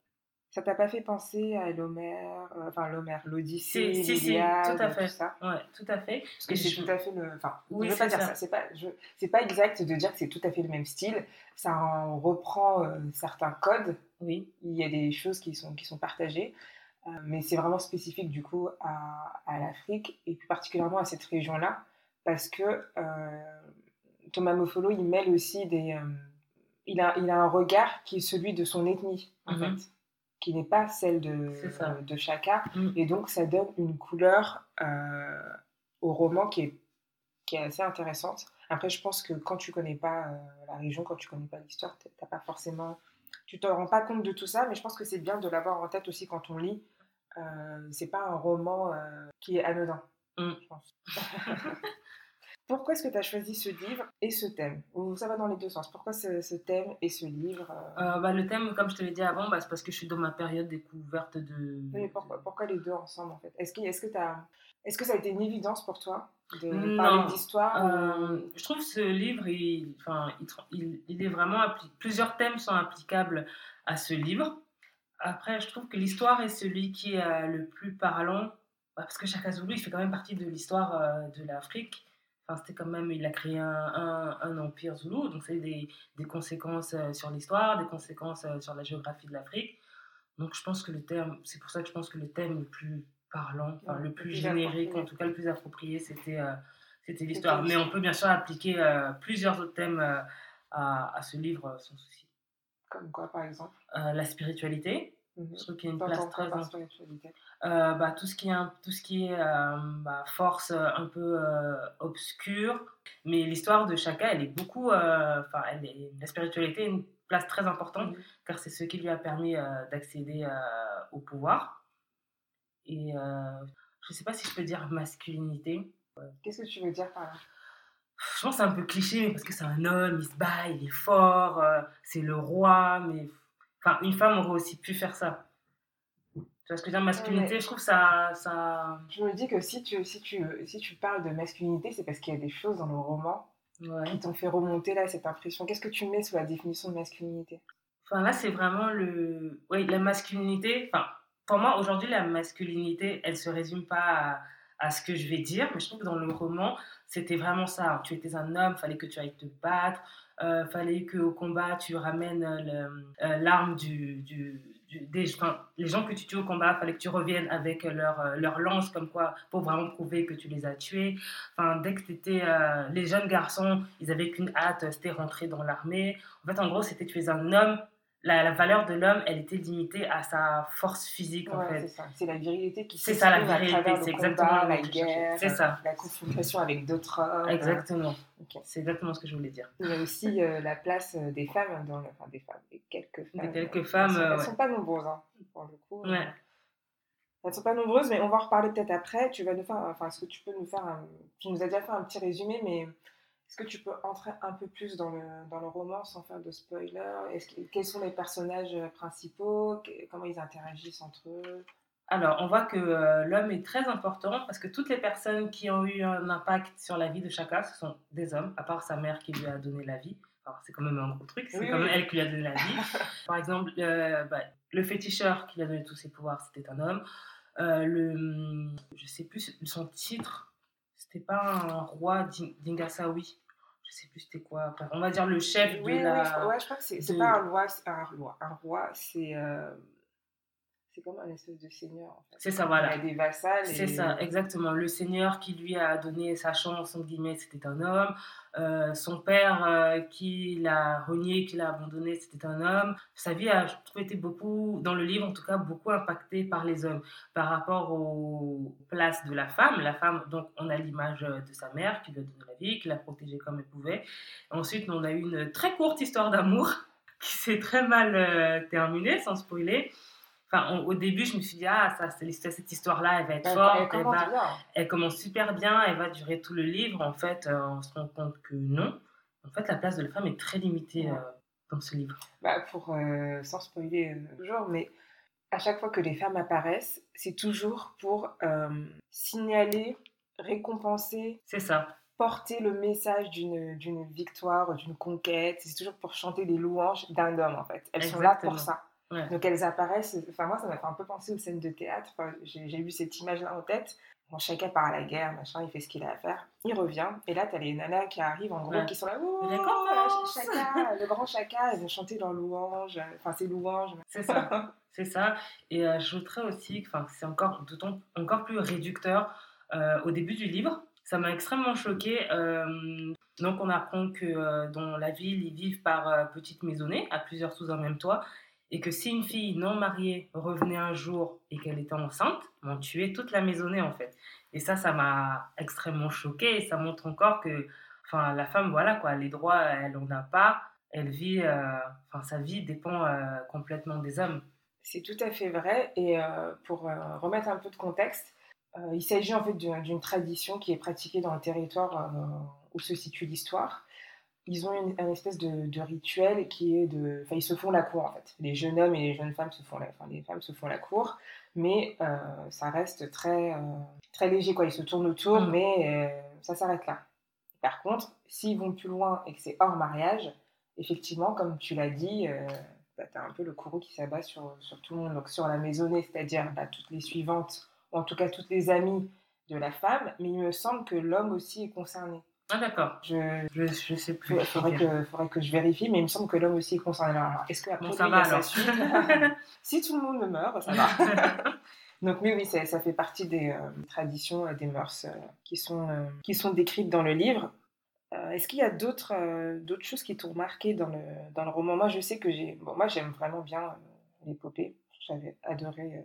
Ça t'a pas fait penser à l'Homère, euh, enfin l'Homère, l'Odyssée, Si, si, si, l'Iliade, tout à fait. ça? Ouais, tout à fait. Parce que c'est je- tout à fait le. Enfin, Oui, je veux pas dire ça. ça. C'est pas, je... c'est pas exact de dire que c'est tout à fait le même style. Ça en reprend euh, certains codes. Oui, Il y a des choses qui sont, qui sont partagées. Euh, mais c'est vraiment spécifique du coup à, à l'Afrique et plus particulièrement à cette région-là. Parce que Thomas Mofolo, il mêle aussi des. il, a, il a un regard qui est celui de son ethnie, en Mhm. fait. Qui n'est pas celle de, de Chaka. Mm. Et donc, ça donne une couleur euh, au roman qui est, qui est assez intéressante. Après, je pense que quand tu connais pas euh, la région, quand tu connais pas l'histoire, t'as- t'as pas forcément, tu te rends pas compte de tout ça. Mais je pense que c'est bien de l'avoir en tête aussi quand on lit. Euh, c'est pas un roman euh, qui est anodin, Mm. je pense. Pourquoi est-ce que tu as choisi ce livre et ce thème? Ou ça va dans les deux sens. Pourquoi ce, ce thème et ce livre euh, Euh, bah, le thème, comme je te l'ai dit avant, bah, c'est parce que je suis dans ma période découverte de. Mais pourquoi, pourquoi les deux ensemble en fait? Est-ce que, est-ce que, t'as- est-ce que ça a été une évidence pour toi de Non. parler d'histoire Euh, je trouve ce livre, il, il, est vraiment appli- plusieurs thèmes sont applicables à ce livre. Après, je trouve que l'histoire est celui qui est le plus parlant, bah, parce que Chaka Zulu, il fait quand même partie de l'histoire de l'Afrique. Enfin, c'était quand même, il a créé un, un- un empire Zulu, donc c'est des, des conséquences euh, sur l'histoire, des conséquences euh, sur la géographie de l'Afrique. Donc, je pense que le thème, c'est pour ça que je pense que le thème le plus parlant, enfin, le plus générique, en tout cas le plus approprié, c'était euh, c'était l'histoire. Mais on peut bien sûr appliquer euh, plusieurs autres thèmes euh, à, à ce livre sans souci. Comme quoi par exemple? La spiritualité, Je trouve qu'il y a une place très par importante. spiritualité Euh, bah, tout ce qui est, tout ce qui est euh, bah, force euh, un peu euh, obscure. Mais l'histoire de Chaka, elle est beaucoup. Enfin, la spiritualité a une place très importante Mhm. car c'est ce qui lui a permis d'accéder au pouvoir. Et je sais pas si je peux dire masculinité. Qu'est-ce que tu veux dire par là? Je pense que c'est un peu cliché, mais parce que c'est un homme, il se bat, il est fort, c'est le roi, mais enfin, une femme aurait aussi pu faire ça. Tu vois ce que je veux dire, masculinité, Ouais. je trouve ça, ça... Je me dis que si tu, si tu, si tu parles de masculinité, c'est parce qu'il y a des choses dans le roman Ouais. qui t'ont fait remonter là cette impression. Qu'est-ce que tu mets sous la définition de masculinité? Enfin, là, c'est vraiment le... Oui, la masculinité, enfin, pour moi, aujourd'hui, la masculinité, elle se résume pas à, à ce que je vais dire, mais je trouve que dans le roman, c'était vraiment ça. Tu étais un homme, fallait que tu ailles te battre, fallait qu'au combat, tu ramènes euh, euh, l'arme du, des, les gens que tu tues au combat, fallait que tu reviennes avec leur, euh, leur lance, comme quoi, pour vraiment prouver que tu les as tués. Enfin, dès que euh, les jeunes garçons, ils avaient qu'une hâte, c'était rentrer dans l'armée. En fait, en gros, c'était tu es un homme, la, valeur de l'homme, elle était limitée à sa force physique, en fait. C'est la virilité qui C'est ça, la virilité, c'est exactement la guerre, c'est ça. la confrontation avec d'autres hommes. Exactement. C'est exactement ce que je voulais dire. Il y a aussi euh, la place euh, des femmes, dans le... enfin des femmes, des quelques femmes. Des quelques femmes, Elles ne sont, pas nombreuses, hein, pour le coup. Ouais. Elles ne sont pas nombreuses, mais on va en reparler peut-être après. Tu vas nous faire, enfin, est-ce que tu peux nous faire un... Tu nous as déjà fait un petit résumé, mais est-ce que tu peux entrer un peu plus dans le, dans le roman sans faire de spoiler? Quels sont les personnages euh, principaux? Comment ils interagissent entre eux? Alors, on voit que euh, l'homme est très important parce que toutes les personnes qui ont eu un impact sur la vie de chacun, ce sont des hommes, à part sa mère qui lui a donné la vie. Alors, c'est quand même un gros truc, c'est quand même elle qui lui a donné la vie. Par exemple, euh, bah, le féticheur qui lui a donné tous ses pouvoirs, c'était un homme. le, je sais plus son titre, c'était pas un roi d'Ingasawi. Je sais plus c'était quoi. on va dire le chef oui, de la. Oui, ouais, je crois que c'est de... pas un roi, un roi. Un roi, c'est. Euh, c'est comme un espèce de seigneur. En fait. C'est ça, voilà. Il a des vassals. C'est ça, exactement. Le seigneur qui lui a donné sa chance, entre guillemets, c'était un homme. Euh, son père euh, qui l'a renié, qui l'a abandonné, c'était un homme. Sa vie a, je trouve, été beaucoup, dans le livre en tout cas, beaucoup impactée par les hommes par rapport aux places de la femme. La femme, donc, on a l'image de sa mère qui lui a donné la vie, qui l'a protégée comme elle pouvait. Ensuite, on a eu une très courte histoire d'amour qui s'est très mal euh, terminée, sans spoiler. Enfin, au début, je me suis dit, ah, ça, cette histoire-là, elle va être forte. Elle, elle, commence super bien, elle va durer tout le livre. En fait, euh, on se rend compte que non. En fait, la place de la femme est très limitée euh, dans ce livre. Bah, pour, euh, sans spoiler toujours, mais à chaque fois que les femmes apparaissent, c'est toujours pour signaler, récompenser. C'est ça. Porter le message d'une victoire, d'une conquête. C'est toujours pour chanter les louanges d'un homme, en fait. Elles sont là pour ça. Donc elles apparaissent, enfin moi ça m'a fait un peu penser aux scènes de théâtre, j'ai eu cette image-là en tête. Bon, chacun part à la guerre, machin, il fait ce qu'il a à faire. Il revient, et là, t'as les nanas qui arrivent, en gros, qui sont là, oh, chacun, le grand chacun, elles vont chanter leur louange, enfin, c'est louanges. C'est ça, c'est ça. Et euh, j'ajouterais aussi que c'est encore, encore plus réducteur euh, au début du livre. Ça m'a extrêmement choqué. Euh, donc, on apprend que dans la ville, ils vivent par petites maisonnées, à plusieurs sous un même toit et que si une fille non mariée revenait un jour et qu'elle était enceinte, on tuait toute la maisonnée en fait. Et ça, ça m'a extrêmement choquée et ça montre encore que, enfin, la femme, voilà quoi, les droits, elle en a pas, elle vit, euh, enfin, sa vie dépend euh, complètement des hommes. C'est tout à fait vrai et euh, pour remettre un peu de contexte, il s'agit en fait d'une tradition qui est pratiquée dans le territoire où se situe l'histoire ils ont une, un espèce de, rituel qui est de. Enfin, ils se font la cour en fait. Les jeunes hommes et les jeunes femmes se font la, enfin, les femmes se font la cour, mais euh, ça reste très, euh, très léger quoi. Ils se tournent autour, mm. mais euh, ça s'arrête là. Par contre, s'ils vont plus loin et que c'est hors mariage, effectivement, comme tu l'as dit, bah, tu as un peu le courroux qui s'abat sur, sur tout le monde. Donc sur la maisonnée, c'est-à-dire bah, toutes les suivantes, ou en tout cas toutes les amies de la femme, mais il me semble que l'homme aussi est concerné. Ah d'accord. Je, je, je, sais plus. Il faudrait que, faudrait que je vérifie, mais il me semble que l'homme aussi est concerné. Alors, est-ce que bon, ça va alors. Si tout le monde me meurt, ça va. Donc oui, oui, ça, ça fait partie des euh, traditions, euh, des mœurs euh, qui, sont, qui sont décrites dans le livre. Est-ce qu'il y a d'autres d'autres choses qui t'ont marqué dans le, dans le roman? Moi, je sais que j'ai... Bon, moi, j'aime vraiment bien l'épopée. J'avais adoré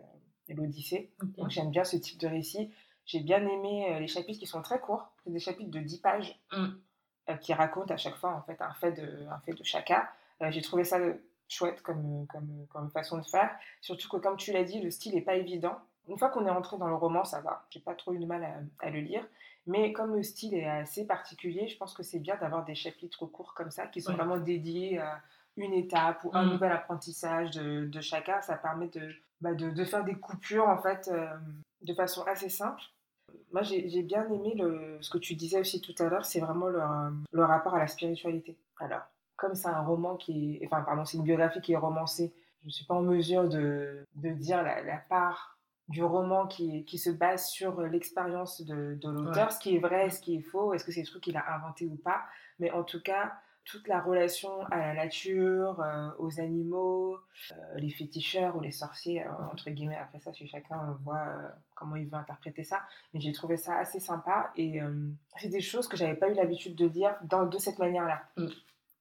l'Odyssée. Donc j'aime bien ce type de récit. J'ai bien aimé euh, les chapitres qui sont très courts, c'est des chapitres de 10 pages mm. euh, qui racontent à chaque fois en fait un fait de, un fait de chacun. Euh, j'ai trouvé ça chouette comme, comme, comme, façon de faire. Surtout que, comme tu l'as dit, le style n'est pas évident. Une fois qu'on est entré dans le roman, ça va. J'ai pas trop eu de mal à, le lire. Mais comme le style est assez particulier, je pense que c'est bien d'avoir des chapitres courts comme ça qui sont vraiment dédiés à une étape ou un mm. nouvel apprentissage de, de, chacun. Ça permet de, bah de, de, faire des coupures en fait de façon assez simple. Moi, j'ai bien aimé le, ce que tu disais aussi tout à l'heure, c'est vraiment le, le, rapport à la spiritualité. Alors, comme c'est un roman qui est, enfin, pardon, c'est une biographie qui est romancée, je ne suis pas en mesure de, de dire la, la, part du roman qui, qui se base sur l'expérience de, de l'auteur, ce qui est vrai, ce qui est faux, est-ce que c'est des trucs qu'il a inventé ou pas. Mais en tout cas, toute la relation à la nature, euh, aux animaux, euh, les féticheurs ou les sorciers, euh, entre guillemets. Après ça, chez chacun, voit comment il veut interpréter ça. Mais j'ai trouvé ça assez sympa et c'est des choses que j'avais pas eu l'habitude de dire dans, de cette manière-là. Mm.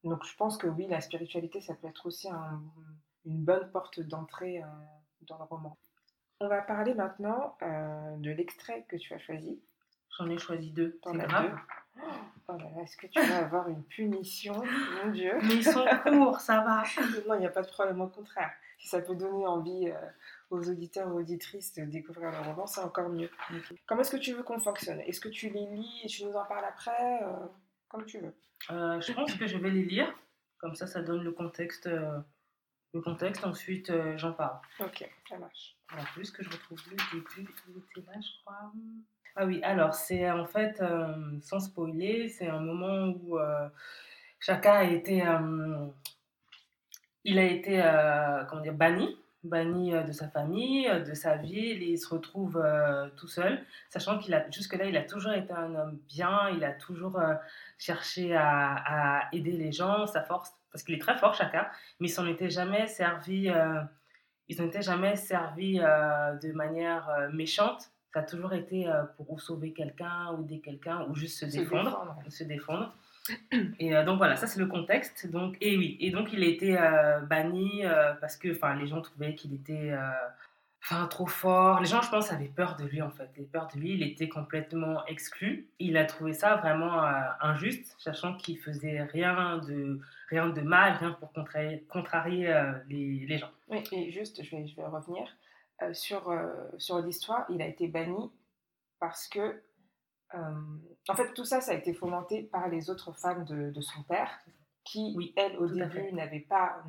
Donc je pense que oui, la spiritualité, ça peut être aussi une bonne porte d'entrée dans le roman. On va parler maintenant de l'extrait que tu as choisi. J'en ai choisi deux. T'en as deux. Oh là là, est-ce que tu vas avoir une punition? Mon Dieu. Mais ils sont courts, ça va. non, il n'y a pas de problème, au contraire. Si ça peut donner envie euh, aux auditeurs ou auditrices de découvrir le roman, c'est encore mieux. Comment est-ce que tu veux qu'on fonctionne? Est-ce que tu les lis et tu nous en parles après euh, Comme tu veux. Euh, je pense que je vais les lire. Comme ça, ça donne le contexte. le contexte, ensuite j'en parle. Ok, ça marche. En plus que je retrouve le début, il était là, je crois. Ah oui, alors c'est en fait, euh, sans spoiler, c'est un moment où euh, chacun a été, euh, il a été, comment dire, banni, banni de sa famille, de sa ville, et il se retrouve tout seul, sachant qu'il a, jusque-là, il a toujours été un homme bien, il a toujours cherché à, aider les gens, sa force, parce qu'il est très fort chacun, mais il s'en était jamais servi, ils n'ont jamais servi de manière méchante ça a toujours été euh, pour sauver quelqu'un, ou aider quelqu'un, ou juste se, défendre, Se défendre. Et euh, donc voilà, ça c'est le contexte. Donc, et oui, et donc il a été euh, banni parce que les gens trouvaient qu'il était enfin trop fort. Les gens, je pense, avaient peur de lui en fait. Ils peur de lui, il était complètement exclu. Il a trouvé ça vraiment injuste, sachant qu'il faisait rien de, rien de mal, rien pour contrarier, contrarier les, les, gens. Oui, et juste, je vais, je vais revenir. Euh, sur, euh, sur l'histoire, il a été banni parce que, euh, en fait, tout ça, ça a été fomenté par les autres femmes de, de son père, qui, oui, elle, au début, n'avait pas,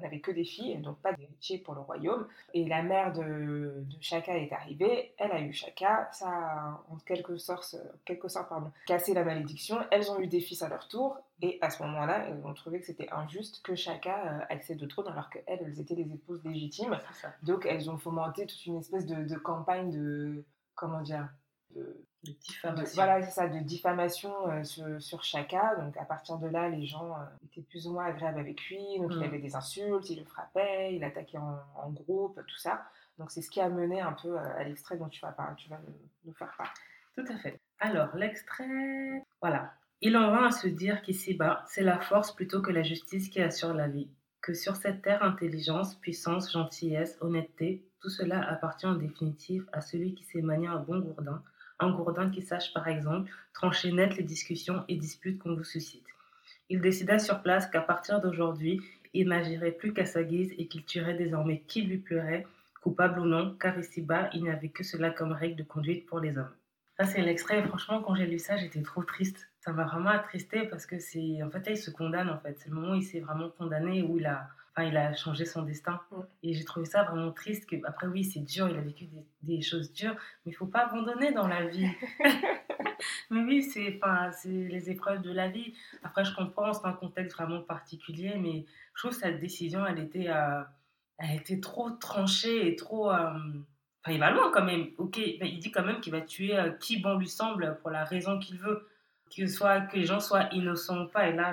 n'avait que des filles, donc pas d'héritier pour le royaume. Et la mère de, de Shaka est arrivée, elle a eu Shaka, ça a en quelque sorte, quelque sorte pardon, cassé la malédiction. Elles ont eu des fils à leur tour, et à ce moment-là, elles ont trouvé que c'était injuste que Shaka euh, accède au trône alors qu'elles, elles étaient les épouses légitimes. Donc elles ont fomenté toute une espèce de, de campagne de, comment dire, de, diffamation. voilà, c'est ça, de diffamation euh, sur, sur, Chaka. Donc à partir de là, les gens euh, étaient plus ou moins agréables avec lui. Donc il y mm. avait des insultes, il le frappait, il attaquait en, groupe, tout ça. Donc c'est ce qui a mené un peu euh, à l'extrait dont tu vas, parler, tu vas nous, faire part. Tout à fait. Alors l'extrait, voilà. Il en va à se dire qu'ici-bas, c'est la force plutôt que la justice qui assure la vie. Que sur cette terre, intelligence, puissance, gentillesse, honnêteté, tout cela appartient en définitive à celui qui sait manier un bon gourdin, un gourdin qui sache par exemple trancher net les discussions et disputes qu'on vous suscite. Il décida sur place qu'à partir d'aujourd'hui, il n'agirait plus qu'à sa guise et qu'il tuerait désormais qui lui pleurait, coupable ou non, car ici-bas, il n'y avait que cela comme règle de conduite pour les hommes. Ça, c'est l'extrait. Franchement, quand j'ai lu ça, j'étais trop triste. Ça m'a vraiment attristé parce que c'est. En fait, là, il se condamne, en fait. C'est le moment où il s'est vraiment condamné, où il a il a changé son destin. Et j'ai trouvé ça vraiment triste. Que, après, oui, c'est dur, il a vécu des, choses dures, mais il faut pas abandonner dans la vie. mais oui, c'est les épreuves de la vie. Après, je comprends, c'est un contexte vraiment particulier, mais je trouve que sa décision, elle était, euh, elle était trop tranchée et trop. Euh, enfin, il va loin quand même. Ok, il dit quand même qu'il va tuer euh, qui bon lui semble pour la raison qu'il veut. Que, soit, que les gens soient innocents ou pas. Et là,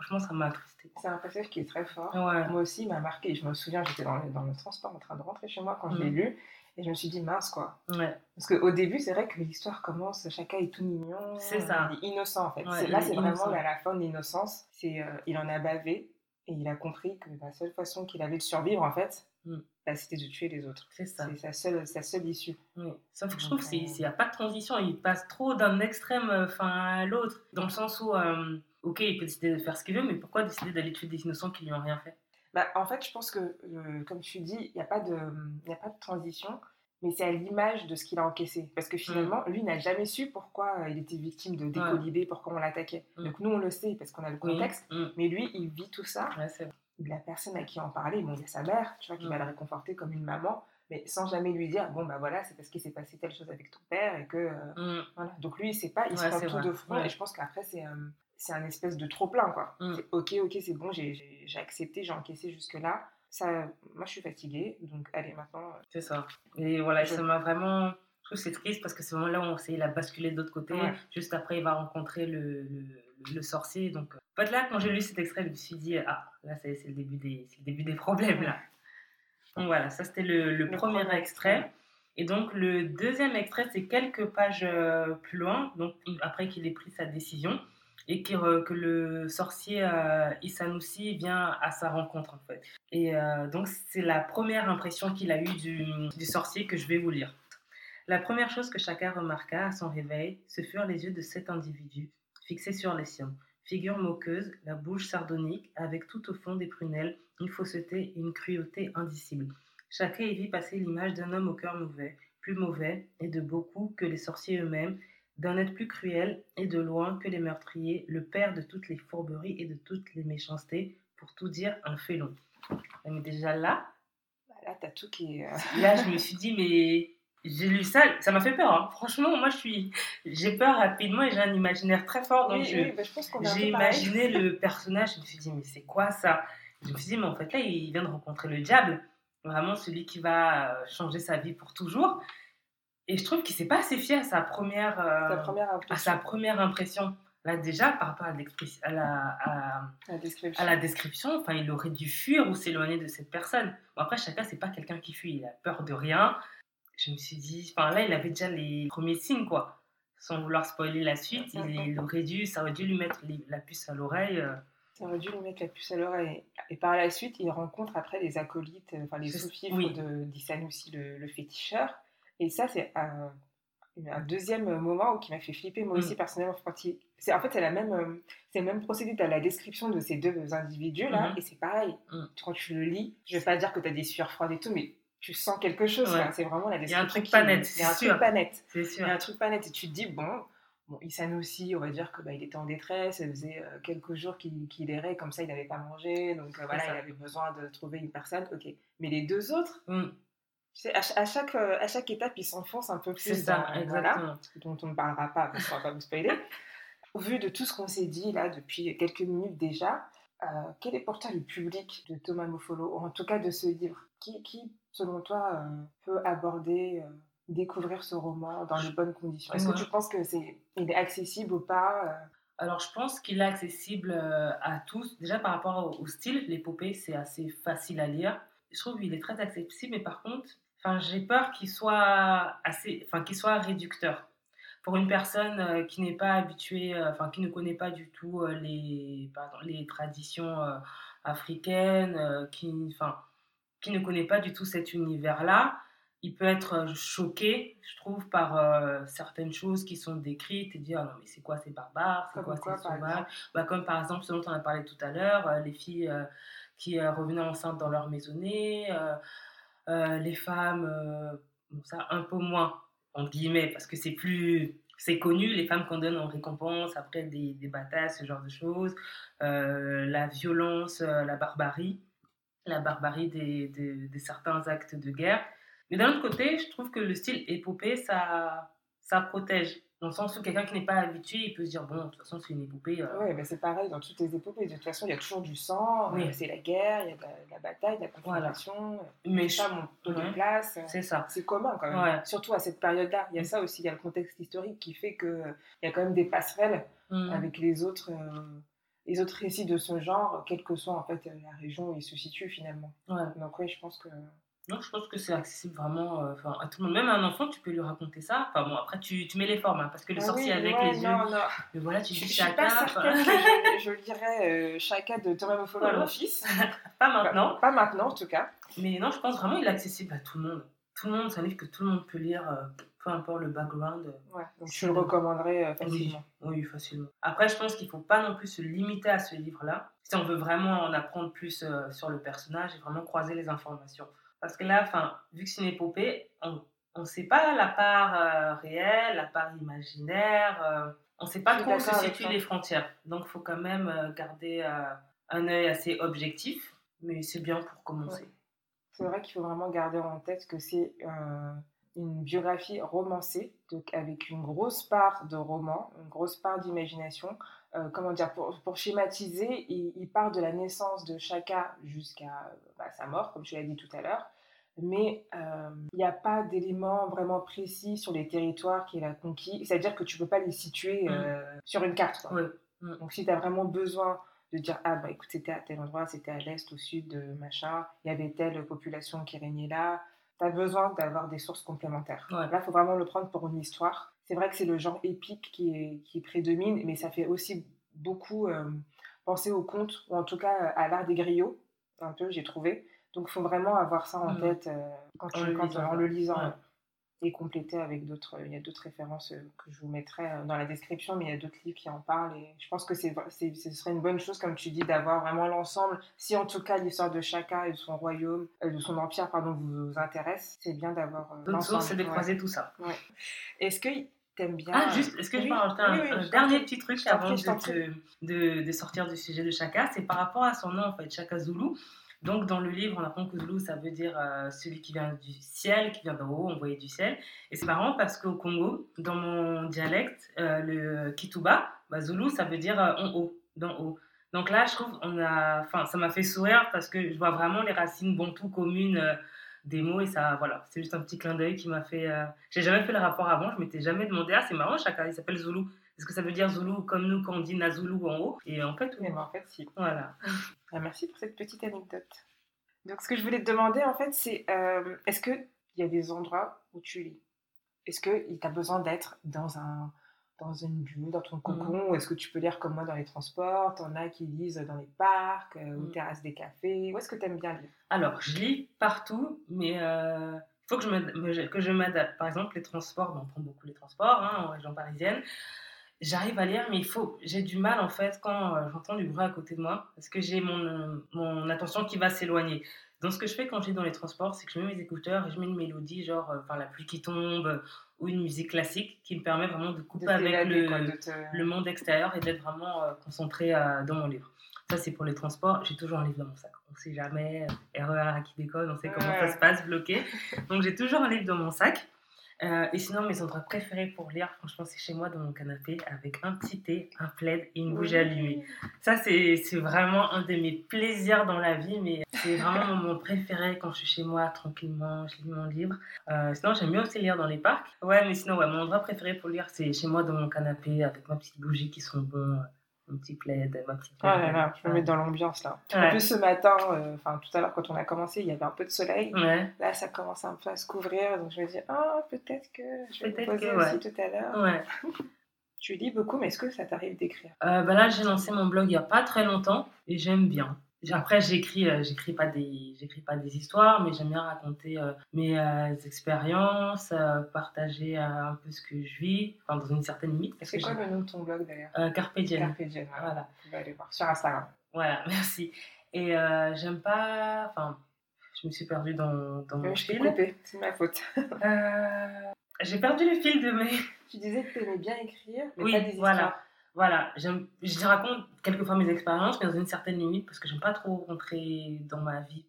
franchement, ça m'a attristé. C'est un passage qui est très fort. Moi aussi, il m'a marqué. Je me souviens, j'étais dans, dans, le transport en train de rentrer chez moi quand je l'ai mm. lu. Et je me suis dit, mince, quoi. Ouais. Parce qu'au début, c'est vrai que l'histoire commence, chacun est tout mignon. C'est ça. Il est innocent, en fait. là, c'est vraiment à la fin de l'innocence. C'est, euh, il en a bavé et il a compris que la seule façon qu'il avait de survivre, en fait, mm. bah, c'était de tuer les autres. C'est ça. C'est sa seule, sa seule issue. Oui. Sauf que je trouve qu'il n'y a pas de transition. Il passe trop d'un extrême euh, à l'autre. Dans le sens où. Euh, ok, il peut décider de faire ce qu'il veut, mais pourquoi décider d'aller tuer des innocents qui lui ont rien fait? Bah, En fait, je pense que, euh, comme tu dis, il n'y a, pas de, a pas de transition, mais c'est à l'image de ce qu'il a encaissé. Parce que finalement, mm. lui n'a jamais su pourquoi euh, il était victime de décolibé, pourquoi on l'attaquait. Mm. Donc nous, on le sait parce qu'on a le contexte, mm. mais lui, il vit tout ça. Ouais, la personne à qui en parlait, bon, il y a sa mère, tu vois, qui va le réconforter comme une maman, mais sans jamais lui dire bon bah voilà c'est parce qu'il s'est passé telle chose avec ton père et que euh, voilà donc lui il sait pas il se prend tout de front et je pense qu'après c'est c'est un espèce de trop plein quoi. Mm. Ok, ok, c'est bon, j'ai accepté, j'ai encaissé jusque là. Ça, moi, je suis fatiguée, donc allez maintenant. Euh, c'est ça. Et voilà, ça m'a vraiment. Je trouve c'est triste parce que c'est vraiment là où il a basculé de l'autre côté. Juste après, il va rencontrer le, le sorcier. Donc, en fait, là, quand j'ai lu cet extrait, je me suis dit, ah, là, c'est le, début des, le début des problèmes, là. Donc voilà, ça c'était le, premier, extrait. Et donc le deuxième extrait, c'est quelques pages plus loin, donc après qu'il ait pris sa décision et que le sorcier euh, vient à sa rencontre. Et euh, donc c'est la première impression qu'il a eue du, du, sorcier que je vais vous lire. La première chose que chacun remarqua à son réveil, ce furent les yeux de cet individu, fixés sur les siens. Figure moqueuse, la bouche sardonique, avec tout au fond des prunelles, une fausseté et une cruauté indicibles. Chacun y vit passer l'image d'un homme au cœur mauvais, plus mauvais, et de beaucoup que les sorciers eux-mêmes, d'un être plus cruel et de loin que les meurtriers, le père de toutes les fourberies et de toutes les méchancetés, pour tout dire un félon. Mais déjà là, bah là, t'as tout qui. Euh, là, je me suis dit, mais j'ai lu ça, ça m'a fait peur. Hein. Franchement, moi, je suis, j'ai peur rapidement et j'ai un imaginaire très fort. Donc, bah, j'ai imaginé le personnage. Je me suis dit, mais c'est quoi ça? Je me suis dit, mais en fait, là, il vient de rencontrer le diable. Vraiment, celui qui va euh, changer sa vie pour toujours. Et je trouve qu'il s'est pas assez fier à sa première, euh, première à sa première impression. Là, déjà, par rapport à, à, la, à, la, description. à la description, enfin, il aurait dû fuir ou s'éloigner de cette personne. Bon, après, chacun, c'est pas quelqu'un qui fuit. Il a peur de rien. Je me suis dit, enfin, là, il avait déjà les premiers signes, quoi. Sans vouloir spoiler la suite, il, aurait dû, ça aurait dû lui mettre la puce à l'oreille. Euh. Ça aurait dû lui mettre la puce à l'oreille. Et par la suite, il rencontre après les acolytes, enfin, les sous-fifres oui. de le, le féticheur. Et ça, c'est un, un, deuxième moment qui m'a fait flipper, moi aussi, mm. personnellement. c'est, en fait, c'est, la même, euh, c'est le même procédé. Tu as la description de ces deux individus-là, mm-hmm. et c'est pareil. Mm. Quand tu le lis, je vais pas dire que tu as des sueurs froides et tout, mais tu sens quelque chose. C'est vraiment la description. Il y a un truc pas net. Il y a un truc pas net. Il y a un truc pas net. Et tu te dis, bon, Bon, Issan aussi, on va dire que bah, il était en détresse, ça faisait euh, quelques jours qu'il errait, comme ça il n'avait pas mangé, donc euh, voilà, il avait besoin de trouver une personne, ok. Mais les deux autres, mm à, chaque, euh, à chaque étape, il s'enfonce un peu plus. C'est ça, voilà, dont on ne parlera pas, parce qu'on va pas vous spoiler. Au vu de tout ce qu'on s'est dit là depuis quelques minutes déjà, euh, quel est pour toi le public de Thomas Mofolo, ou en tout cas de ce livre? Qui, qui, selon toi, euh, peut aborder, découvrir ce roman dans les bonnes conditions? Est-ce que tu penses que c'est, il est accessible ou pas alors, je pense qu'il est accessible à tous. Déjà, par rapport au, style, l'épopée, c'est assez facile à lire je trouve qu'il est très accessible, mais par contre, j'ai peur qu'il soit assez, qu'il soit réducteur. Pour une personne euh, qui n'est pas habituée, euh, enfin, qui ne connaît pas du tout euh, les, pardon, les traditions africaines, qui, qui ne connaît pas du tout cet univers-là, il peut être choqué, je trouve, par certaines choses qui sont décrites et dire non mais c'est quoi ces barbares, c'est quoi, ces sauvages, bah, comme par exemple ce dont on a parlé tout à l'heure, les filles qui euh, revenaient enceintes dans leur maisonnée, euh, euh, les femmes, ça un peu moins, en guillemets, parce que c'est plus c'est connu, les femmes qu'on donne en récompense après des, des, batailles, ce genre de choses, la violence, la barbarie, la barbarie des, des, certains actes de guerre. Mais d'un autre côté, je trouve que le style épopée, ça, ça protège. Dans le sens où quelqu'un qui n'est pas habitué, il peut se dire, bon, de toute façon, c'est une épopée. Euh. Oui, mais c'est pareil dans toutes les épopées. De toute façon, il y a toujours du sang, euh, c'est la guerre, il y a de la, bataille, de la confrontation. Mais les femmes ont ouais. place. C'est ça. C'est commun quand même. Surtout à cette période-là. Il y a ça aussi, il y a le contexte historique qui fait qu'il y a quand même des passerelles mmh. avec les autres, euh, les autres récits de ce genre, quelle que soit en fait la région où ils se situent finalement. Donc oui, je pense que non, je pense que c'est accessible vraiment euh, à tout le monde. Même à un enfant, tu peux lui raconter ça. Enfin bon, après, tu, tu mets les formes, hein, parce que le ah sorcier avec les yeux. Mais voilà, tu dis Je suis pas certaine que je, je lirais euh, Chaka de Thomas Moffolo à mon fils. pas maintenant. Pas, maintenant, en tout cas. Mais non, je pense vraiment qu'il est accessible à tout le monde. Tout le monde, c'est un livre que tout le monde peut lire, euh, peu importe le background. Ouais, donc je le recommanderais facilement. Oui, oui, facilement. Après, je pense qu'il ne faut pas non plus se limiter à ce livre-là. Si on veut vraiment en apprendre plus sur le personnage et vraiment croiser les informations. Parce que là, enfin, vu que c'est une épopée, on ne sait pas la part euh, réelle, la part imaginaire. Euh, on ne sait pas trop où se situent les frontières. Donc, il faut quand même euh, garder un œil assez objectif. Mais c'est bien pour commencer. C'est vrai qu'il faut vraiment garder en tête que c'est une biographie romancée, donc avec une grosse part de roman, une grosse part d'imagination. Comment dire, pour, pour schématiser, il, il, part de la naissance de Chaka jusqu'à bah, sa mort, comme tu l'as dit tout à l'heure mais euh, il n'y a pas d'éléments vraiment précis sur les territoires qu'il a conquis. C'est-à-dire que tu ne peux pas les situer mm. euh, sur une carte. Mm. Donc si tu as vraiment besoin de dire ah bah écoute c'était à tel endroit, c'était à l'est, au sud, de machin, il y avait telle population qui régnait là, tu as besoin d'avoir des sources complémentaires. Là, il faut vraiment le prendre pour une histoire. C'est vrai que c'est le genre épique qui, est, qui prédomine, mais ça fait aussi beaucoup euh, penser au conte, ou en tout cas à l'art des griots, un peu, j'ai trouvé. Donc il faut vraiment avoir ça en mm. tête euh, quand tu, en, le lisant et compléter avec d'autres. Il y a d'autres références euh, que je vous mettrai euh, dans la description, mais il y a d'autres livres qui en parlent. Et je pense que c'est, ce serait une bonne chose, comme tu dis, d'avoir vraiment l'ensemble. Si en tout cas l'histoire de chacun et de son royaume, euh, de son empire, pardon, vous, intéresse, c'est bien d'avoir. D'autres sources, c'est de croiser tout ça. Ouais. Est-ce que t'aimes bien. Ah, juste, est-ce que je peux rajouter un, dernier petit truc avant de, de, de, sortir du sujet de Chaka? C'est par rapport à son nom, en fait, Chaka Zulu. Donc, dans le livre, on apprend que Zulu, ça veut dire euh, celui qui vient du ciel, qui vient d'en haut, envoyé du ciel. Et c'est marrant parce qu'au Congo, dans mon dialecte, euh, le Kituba, bah, Zulu, ça veut dire euh, en haut, d'en haut. Donc là, je trouve, on a, enfin, ça m'a fait sourire parce que je vois vraiment les racines bantou communes des mots et ça, voilà, c'est juste un petit clin d'œil qui m'a fait. J'ai jamais fait le rapport avant, je m'étais jamais demandé, ah, c'est marrant, chacun, il s'appelle Zulu. Est-ce que ça veut dire Zulu comme nous quand on dit Nazulu en haut? Et en fait, oui. Eh ben, en fait, si. Voilà. Ah, merci pour cette petite anecdote. Donc, ce que je voulais te demander, en fait, c'est euh, est-ce qu'il y a des endroits où tu lis? Est-ce que tu as besoin d'être dans un dans une bulle, dans ton mmh. cocon, ou est-ce que tu peux lire comme moi dans les transports? T'en as qui lisent dans les parcs, euh, aux mmh. terrasses des cafés. Où est-ce que tu aimes bien lire? Alors, je lis partout, mais il euh, faut que je m'adapte. Par exemple, les transports, on prend beaucoup les transports hein, en région parisienne j'arrive à lire, mais il faut, j'ai du mal en fait quand euh, j'entends du bruit à côté de moi, parce que j'ai mon, mon attention qui va s'éloigner. Donc ce que je fais quand je dans les transports, c'est que je mets mes écouteurs et je mets une mélodie, genre euh, la pluie qui tombe, ou une musique classique qui me permet vraiment de couper avec le, le, monde extérieur et d'être vraiment euh, concentré dans mon livre. Ça, c'est pour les transports. J'ai toujours un livre dans mon sac. On ne sait jamais, RER qui déconne, on sait comment ça se passe, bloqué. Donc j'ai toujours un livre dans mon sac. Euh, et sinon, mes endroits préférés pour lire, franchement, c'est chez moi dans mon canapé avec un petit thé, un plaid et une bougie allumée. Ça, c'est vraiment un de mes plaisirs dans la vie, mais c'est vraiment mon moment préféré quand je suis chez moi tranquillement, je lis mon livre. Euh, sinon, j'aime bien aussi lire dans les parcs. Ouais, mais sinon, ouais, mon endroit préféré pour lire, c'est chez moi dans mon canapé avec ma petite bougie qui sont bonnes un petit plaid, ma petite. Ah là là, je me mets dans l'ambiance là. En plus, ce matin, euh, enfin tout à l'heure, quand on a commencé, il y avait un peu de soleil. Là, ça commence un peu à se couvrir, donc je me dis, ah, peut-être que je vais me poser aussi tout à l'heure. tu lis beaucoup, mais est-ce que ça t'arrive d'écrire? Euh, bah Là, j'ai lancé mon blog il n'y a pas très longtemps et j'aime bien. Après, j'écris, euh, j'écris pas des, j'écris pas des histoires, mais j'aime bien raconter euh, mes euh, expériences, partager un peu ce que je vis, enfin dans une certaine limite. C'est quoi le nom de ton blog d'ailleurs? Carpe Diem. Carpe Diem, voilà. Tu vas aller voir sur Instagram. Voilà, merci. Et j'aime pas, enfin, je me suis perdue dans, dans mon fil. c'est ma faute. j'ai perdu le fil de mes. Tu disais que tu aimais bien écrire, mais oui, pas des histoires. Voilà voilà, je raconte quelquefois mes expériences, mais dans une certaine limite, parce que j'aime pas trop rentrer dans ma vie.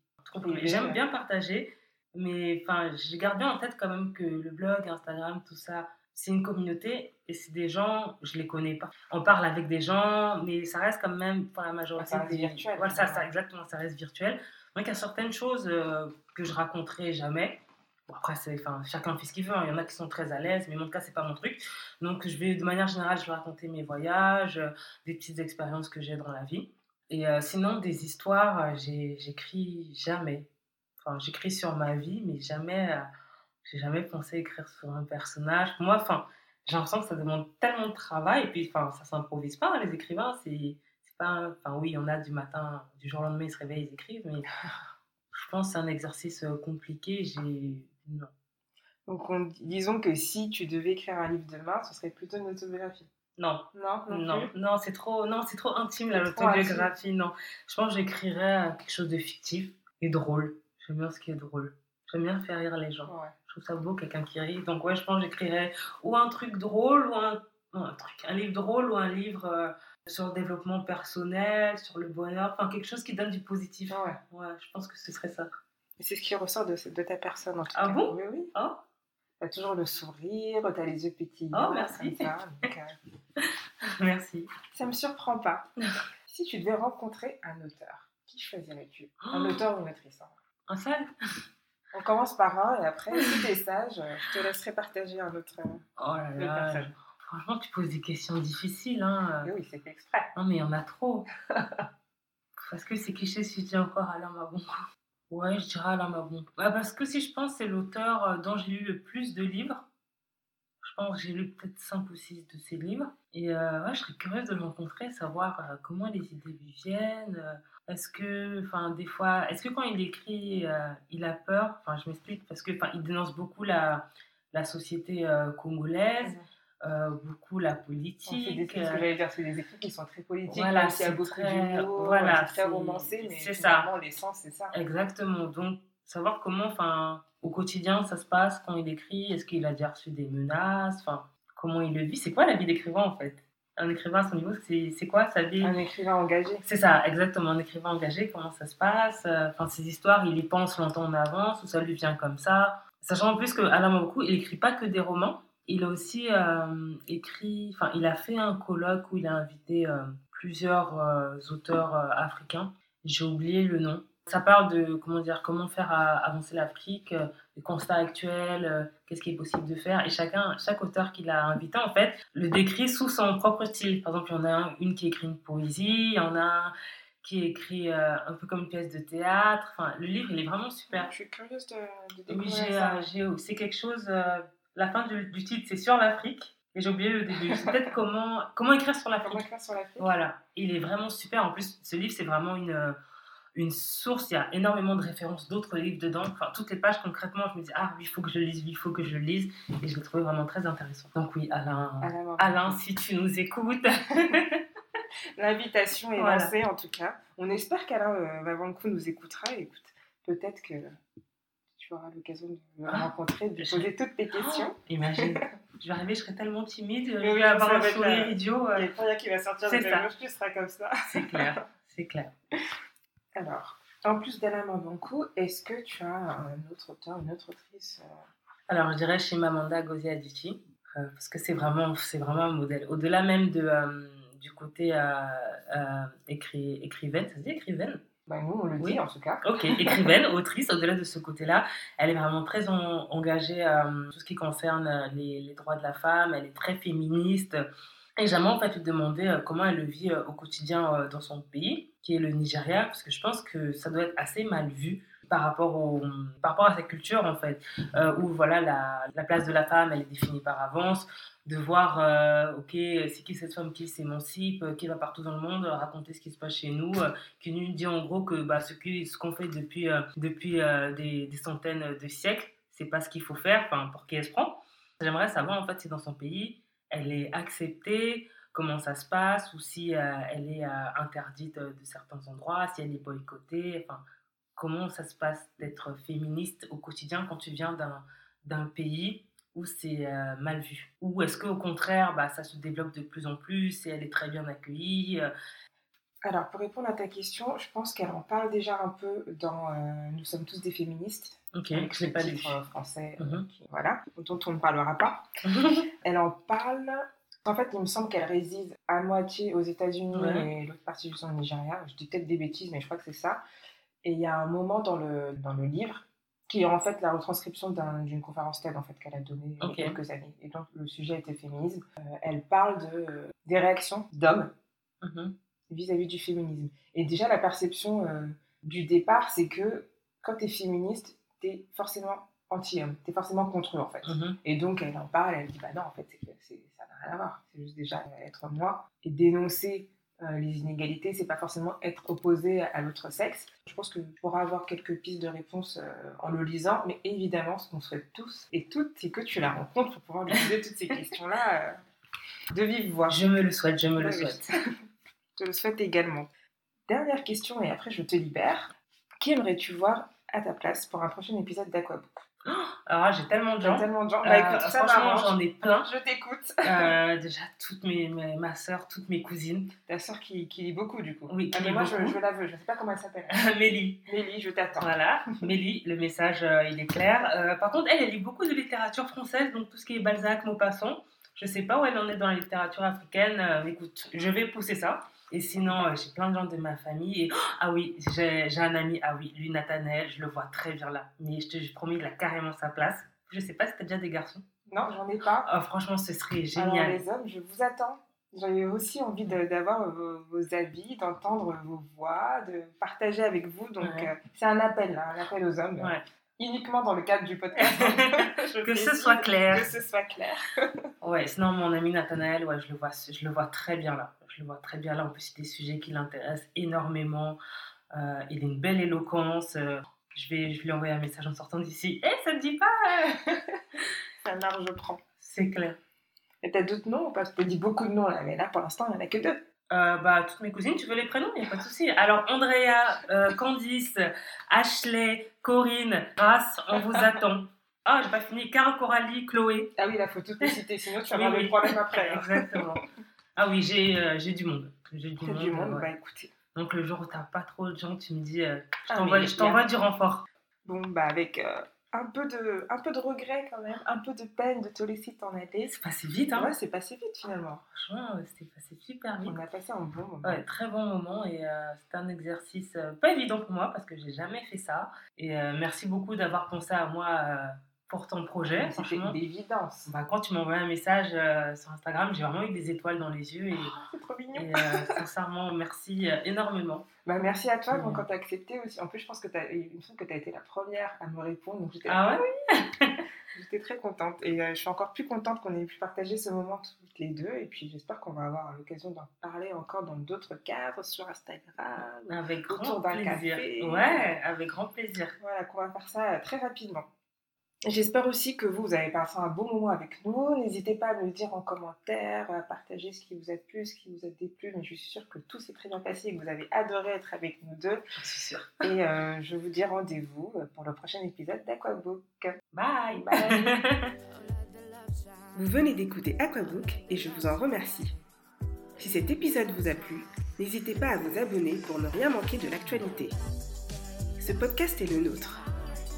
J'aime bien partager, mais enfin, je garde bien en tête quand même que le blog, Instagram, tout ça, c'est une communauté et c'est des gens, je les connais pas. On parle avec des gens, mais ça reste quand même pour la majorité ça reste virtuel. Voilà, ça, ça, exactement, ça reste virtuel. Donc il y a certaines choses euh, que je raconterai jamais après, enfin, chacun fait ce qu'il veut. Hein. Il y en a qui sont très à l'aise, mais mon cas, c'est pas mon truc. Donc, je vais, de manière générale, je vais raconter mes voyages, euh, des petites expériences que j'ai dans la vie. Et euh, sinon, des histoires, euh, j'écris jamais. Enfin, j'écris sur ma vie, mais jamais, j'ai jamais pensé écrire sur un personnage. moi, enfin, j'ai l'impression que ça demande tellement de travail. Et puis, enfin, ça s'improvise pas. Les écrivains, c'est pas, enfin, oui, il y en a du matin, du jour au lendemain, ils se réveillent, ils écrivent, mais je pense que c'est un exercice compliqué. Non. Donc, disons que si tu devais écrire un livre demain, ce serait plutôt une autobiographie. Non. Non, non, non, c'est trop, non, c'est trop intime l'autobiographie. Non, je pense que j'écrirais quelque chose de fictif et drôle. J'aime bien ce qui est drôle. J'aime bien faire rire les gens. Je trouve ça beau quelqu'un qui rit. Donc ouais, je pense que j'écrirais ou un truc drôle ou un, un truc, un livre drôle ou un livre euh, sur le développement personnel, sur le bonheur, enfin quelque chose qui donne du positif. Ouais. Ouais, je pense que ce serait ça c'est ce qui ressort de, de, ta personne en tout ah cas. bon Oui, oui. Oh. Tu as toujours le sourire, tu as les yeux pétillants. Oh, merci. Ça, euh, merci. Ça me surprend pas. si tu devais rencontrer un auteur, qui choisirais-tu? Un oh. auteur ou une autrice. Un seul? On commence par un et après, si tu es sage, je te laisserai partager un autre, oh là là. personne. Franchement, tu poses des questions difficiles. Hein. oui, c'est exprès. Non, mais il y en a trop. parce que c'est cliché si je dis encore Alain Mabon. Ouais, je dirais Alain Mabon. Bah, parce que si je pense, c'est l'auteur euh, dont j'ai lu le plus de livres. Je pense que j'ai lu peut-être 5 ou 6 de ses livres. Et euh, ouais, je serais curieuse de le rencontrer, savoir euh, comment les idées lui viennent. Est-ce que, enfin, des fois, est-ce que quand il écrit, il a peur? Enfin, je m'explique, parce que, il dénonce beaucoup la, la société congolaise. Euh, beaucoup la politique. C'est ce que j'allais dire, c'est des écrits qui sont très politiques, voilà, il y a beaucoup d'humour, voilà, très romancé, mais c'est ça. l'essence, c'est ça. Exactement. Donc, savoir comment, enfin, au quotidien, ça se passe quand il écrit, est-ce qu'il a déjà reçu des menaces, enfin, comment il le vit, c'est quoi la vie d'écrivain en fait? Un écrivain à son niveau, c'est quoi sa vie? Un écrivain engagé. C'est ça, exactement. Un écrivain engagé, comment ça se passe? Enfin, ces histoires, il y pense longtemps en avance ou ça lui vient comme ça? Sachant en plus que Alain il écrit pas que des romans, il a aussi euh, écrit, enfin, il a fait un colloque où il a invité euh, plusieurs euh, auteurs africains. J'ai oublié le nom. Ça parle de comment dire, comment faire avancer l'Afrique, les constats actuels, qu'est-ce qui est possible de faire. Et chacun, chaque auteur qu'il a invité, en fait, le décrit sous son propre style. Par exemple, il y en a une qui écrit une poésie, il y en a un qui écrit un peu comme une pièce de théâtre. Enfin, le livre, il est vraiment super. Je suis curieuse de, de découvrir oui, c'est quelque chose la fin du, titre, c'est sur l'Afrique. Et j'ai oublié le début. C'est peut-être comment, comment écrire sur l'Afrique. Comment écrire sur l'Afrique. Voilà. Il est vraiment super. En plus, ce livre, c'est vraiment une, une source. Il y a énormément de références d'autres livres dedans. Enfin, toutes les pages, concrètement, je me dis, ah oui, il faut que je le lise, il faut que je le lise. Et je l'ai trouvé vraiment très intéressant. Donc oui, Alain, Alain, si tu nous écoutes. L'invitation est lancée, en tout cas. On espère qu'Alain euh, va le coup nous écoutera. écoute, peut-être que tu auras l'occasion de me ah, rencontrer, de poser toutes tes questions. Oh, imagine, je vais arriver, je serai tellement timide, je vais avoir un sourire idiot. Il y a rien qui va sortir de la bouche qui sera comme ça. C'est clair, c'est clair. Alors, en plus d'Alain Mambankou, est-ce que tu as un autre auteur, une autre autrice euh? Alors, je dirais chez Mamanda Gozi Adichie, euh, parce que c'est vraiment, c'est vraiment un modèle. Au-delà même de, euh, du côté écri écrivaine, ça se dit écrivaine? Bah, nous, on le dit en tout cas. Ok, écrivaine, autrice, au-delà de ce côté-là, elle est vraiment très engagée à euh, tout ce qui concerne euh, les, droits de la femme, elle est très féministe. Et j'aimerais en fait lui demander euh, comment elle le vit au quotidien dans son pays, qui est le Nigeria, parce que je pense que ça doit être assez mal vu par rapport, au, par rapport à sa culture en fait, où voilà la, la, place de la femme elle est définie par avance, de voir, euh, ok, c'est qui cette femme qui s'émancipe, qui va partout dans le monde, raconter ce qui se passe chez nous, euh, qui nous dit en gros que bah, ce qu'on fait depuis, euh, depuis des, des, centaines de siècles, c'est pas ce qu'il faut faire, enfin, pour qui elle se prend. J'aimerais savoir en fait si dans son pays, elle est acceptée, comment ça se passe, ou si elle est interdite de certains endroits, si elle est boycottée, enfin, comment ça se passe d'être féministe au quotidien quand tu viens d'un pays ou c'est euh, mal vu Ou est-ce qu'au contraire, bah, ça se développe de plus en plus et elle est très bien accueillie euh? Alors, pour répondre à ta question, je pense qu'elle en parle déjà un peu dans euh, Nous sommes tous des féministes. Ok, je pas lu. français, mmh voilà, dont on ne parlera pas. elle en parle. En fait, il me semble qu'elle réside à moitié aux États-Unis et l'autre partie du au Nigeria. Je dis peut-être des bêtises, mais je crois que c'est ça. Et il y a un moment dans le, dans le livre qui est en fait la retranscription d'une conférence TED en fait qu'elle a donnée il y a quelques années. Et donc le sujet était féminisme. Euh, elle parle de, euh, des réactions d'hommes mhm. vis-à-vis du féminisme. Et déjà la perception euh, du départ, c'est que quand tu es féministe, tu es forcément anti-homme, tu es forcément contre eux en fait. Mhm. Et donc elle en parle, elle dit bah non en fait ça n'a rien à voir, c'est juste déjà être moi et dénoncer euh, les inégalités, c'est pas forcément être opposé à, l'autre sexe. Je pense que tu pourras avoir quelques pistes de réponse euh, en le lisant, mais évidemment, ce qu'on souhaite tous et toutes, c'est que tu la rencontres pour pouvoir lui poser toutes ces questions-là euh, de vive voix. Je me le souhaite, je me le souhaite. je te le souhaite également. Dernière question, et après je te libère. Qui aimerais-tu voir à ta place pour un prochain épisode d'Aquabook? Alors j'ai tellement de gens. tellement de gens. Bah, écoute, euh, franchement, j'en ai plein. Je t'écoute. Euh, déjà, toutes mes, ma soeur, toutes mes cousines. Ta soeur qui, qui, lit beaucoup, du coup. Oui, ah, mais moi, Je, je, la veux. Je ne sais pas comment elle s'appelle. Mélie. Mélie, je t'attends. Voilà. Mélie, le message, euh, il est clair. par contre, elle, elle lit beaucoup de littérature française, donc tout ce qui est Balzac, Maupassant. Je ne sais pas où elle en est dans la littérature africaine. écoute, je vais pousser ça. Et sinon, euh, j'ai plein de gens de ma famille. Et, ah oui, j'ai un ami, ah oui, lui, Nathanaël, je le vois très bien là. Mais je te promets, il a carrément sa place. Je sais pas si t'as déjà des garçons. Non, j'en ai pas. Ah, franchement, ce serait Alors génial. les hommes, je vous attends. J'ai aussi envie d'avoir vos, vos avis, d'entendre vos voix, de partager avec vous. Donc Ouais. euh, c'est un appel, là, un appel aux hommes, Ouais. Uniquement dans le cadre du podcast. Que ce soit clair. Que ce soit clair. Ouais, sinon mon ami Nathanaël, ouais, je le vois, je le vois très bien là. Je le vois très bien là. En plus, c'est des sujets qui l'intéressent énormément. Euh, il a une belle éloquence. euh, je vais, je lui envoyer un message en sortant d'ici. Eh, ça te dit pas Ça marche, je prends. C'est clair. Et t'as d'autres noms Parce que t'as dit beaucoup de noms là, mais là pour l'instant il n'y en a que deux. Euh, bah, toutes mes cousines, tu veux les prénoms Il n'y a pas de souci. Alors, Andrea, euh, Candice, Ashley, Corinne, Grace, on vous attend. Ah, j'ai pas fini. Cara, Coralie, Chloé. Ah oui, là faut toutes les citer, sinon tu vas Oui, avoir oui. des problèmes après. hein. Exactement. Ah oui, j'ai euh, du monde. J'ai du monde. du monde, ouais. bah écoutez. Donc le jour où t'as pas trop de gens, tu me dis, euh, je Ah, t'envoie je t'envoie du renfort. Bon, bah avec euh, un, peu de, un peu de regret quand même, un peu de peine de te laisser t'en aller. C'est passé vite, hein Ouais, c'est passé vite finalement. Franchement, euh, c'était passé super vite. On a passé un bon moment. Ouais, très bon moment et euh, c'était un exercice euh, pas évident pour moi parce que j'ai jamais fait ça. Et euh, merci beaucoup d'avoir pensé à moi euh, pour ton projet. C'était une évidence. bah, quand tu envoyé un message euh, sur Instagram, j'ai vraiment eu des étoiles dans les yeux et, C'est trop mignon. et, euh, sincèrement, merci euh, énormément. Bah, merci à toi Mm. bon, quand t'as accepté aussi. En plus, je pense que semble que t'as été la première à me répondre. Donc j'étais, Ah ouais? j'étais très contente. Et je suis encore plus contente qu'on ait pu partager ce moment toutes les deux. Et puis j'espère qu'on va avoir l'occasion d'en parler encore dans d'autres cadres sur Instagram. Avec grand plaisir. café. Ouais, avec grand plaisir. Voilà, qu'on va faire ça très rapidement. J'espère aussi que vous, vous avez passé un bon moment avec nous. N'hésitez pas à me le dire en commentaire, à partager ce qui vous a plu, ce qui vous a déplu. Mais je suis sûre que tout s'est très bien passé et que vous avez adoré être avec nous deux. J'en suis sûre. Et euh, je vous dis rendez-vous euh, pour le prochain épisode d'Aquabook. Bye. Bye. Vous venez d'écouter Aquabook et je vous en remercie. Si cet épisode vous a plu, n'hésitez pas à vous abonner pour ne rien manquer de l'actualité. Ce podcast est le nôtre.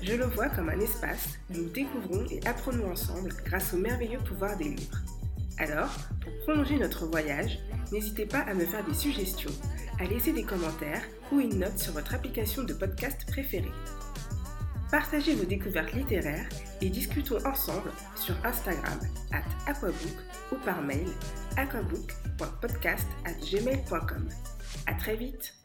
Je le vois comme un espace où nous découvrons et apprenons ensemble grâce au merveilleux pouvoir des livres. Alors, pour prolonger notre voyage, n'hésitez pas à me faire des suggestions, à laisser des commentaires ou une note sur votre application de podcast préférée. Partagez vos découvertes littéraires et discutons ensemble sur Instagram at aquabook ou par mail aquabook.podcast at gmail.com. À très vite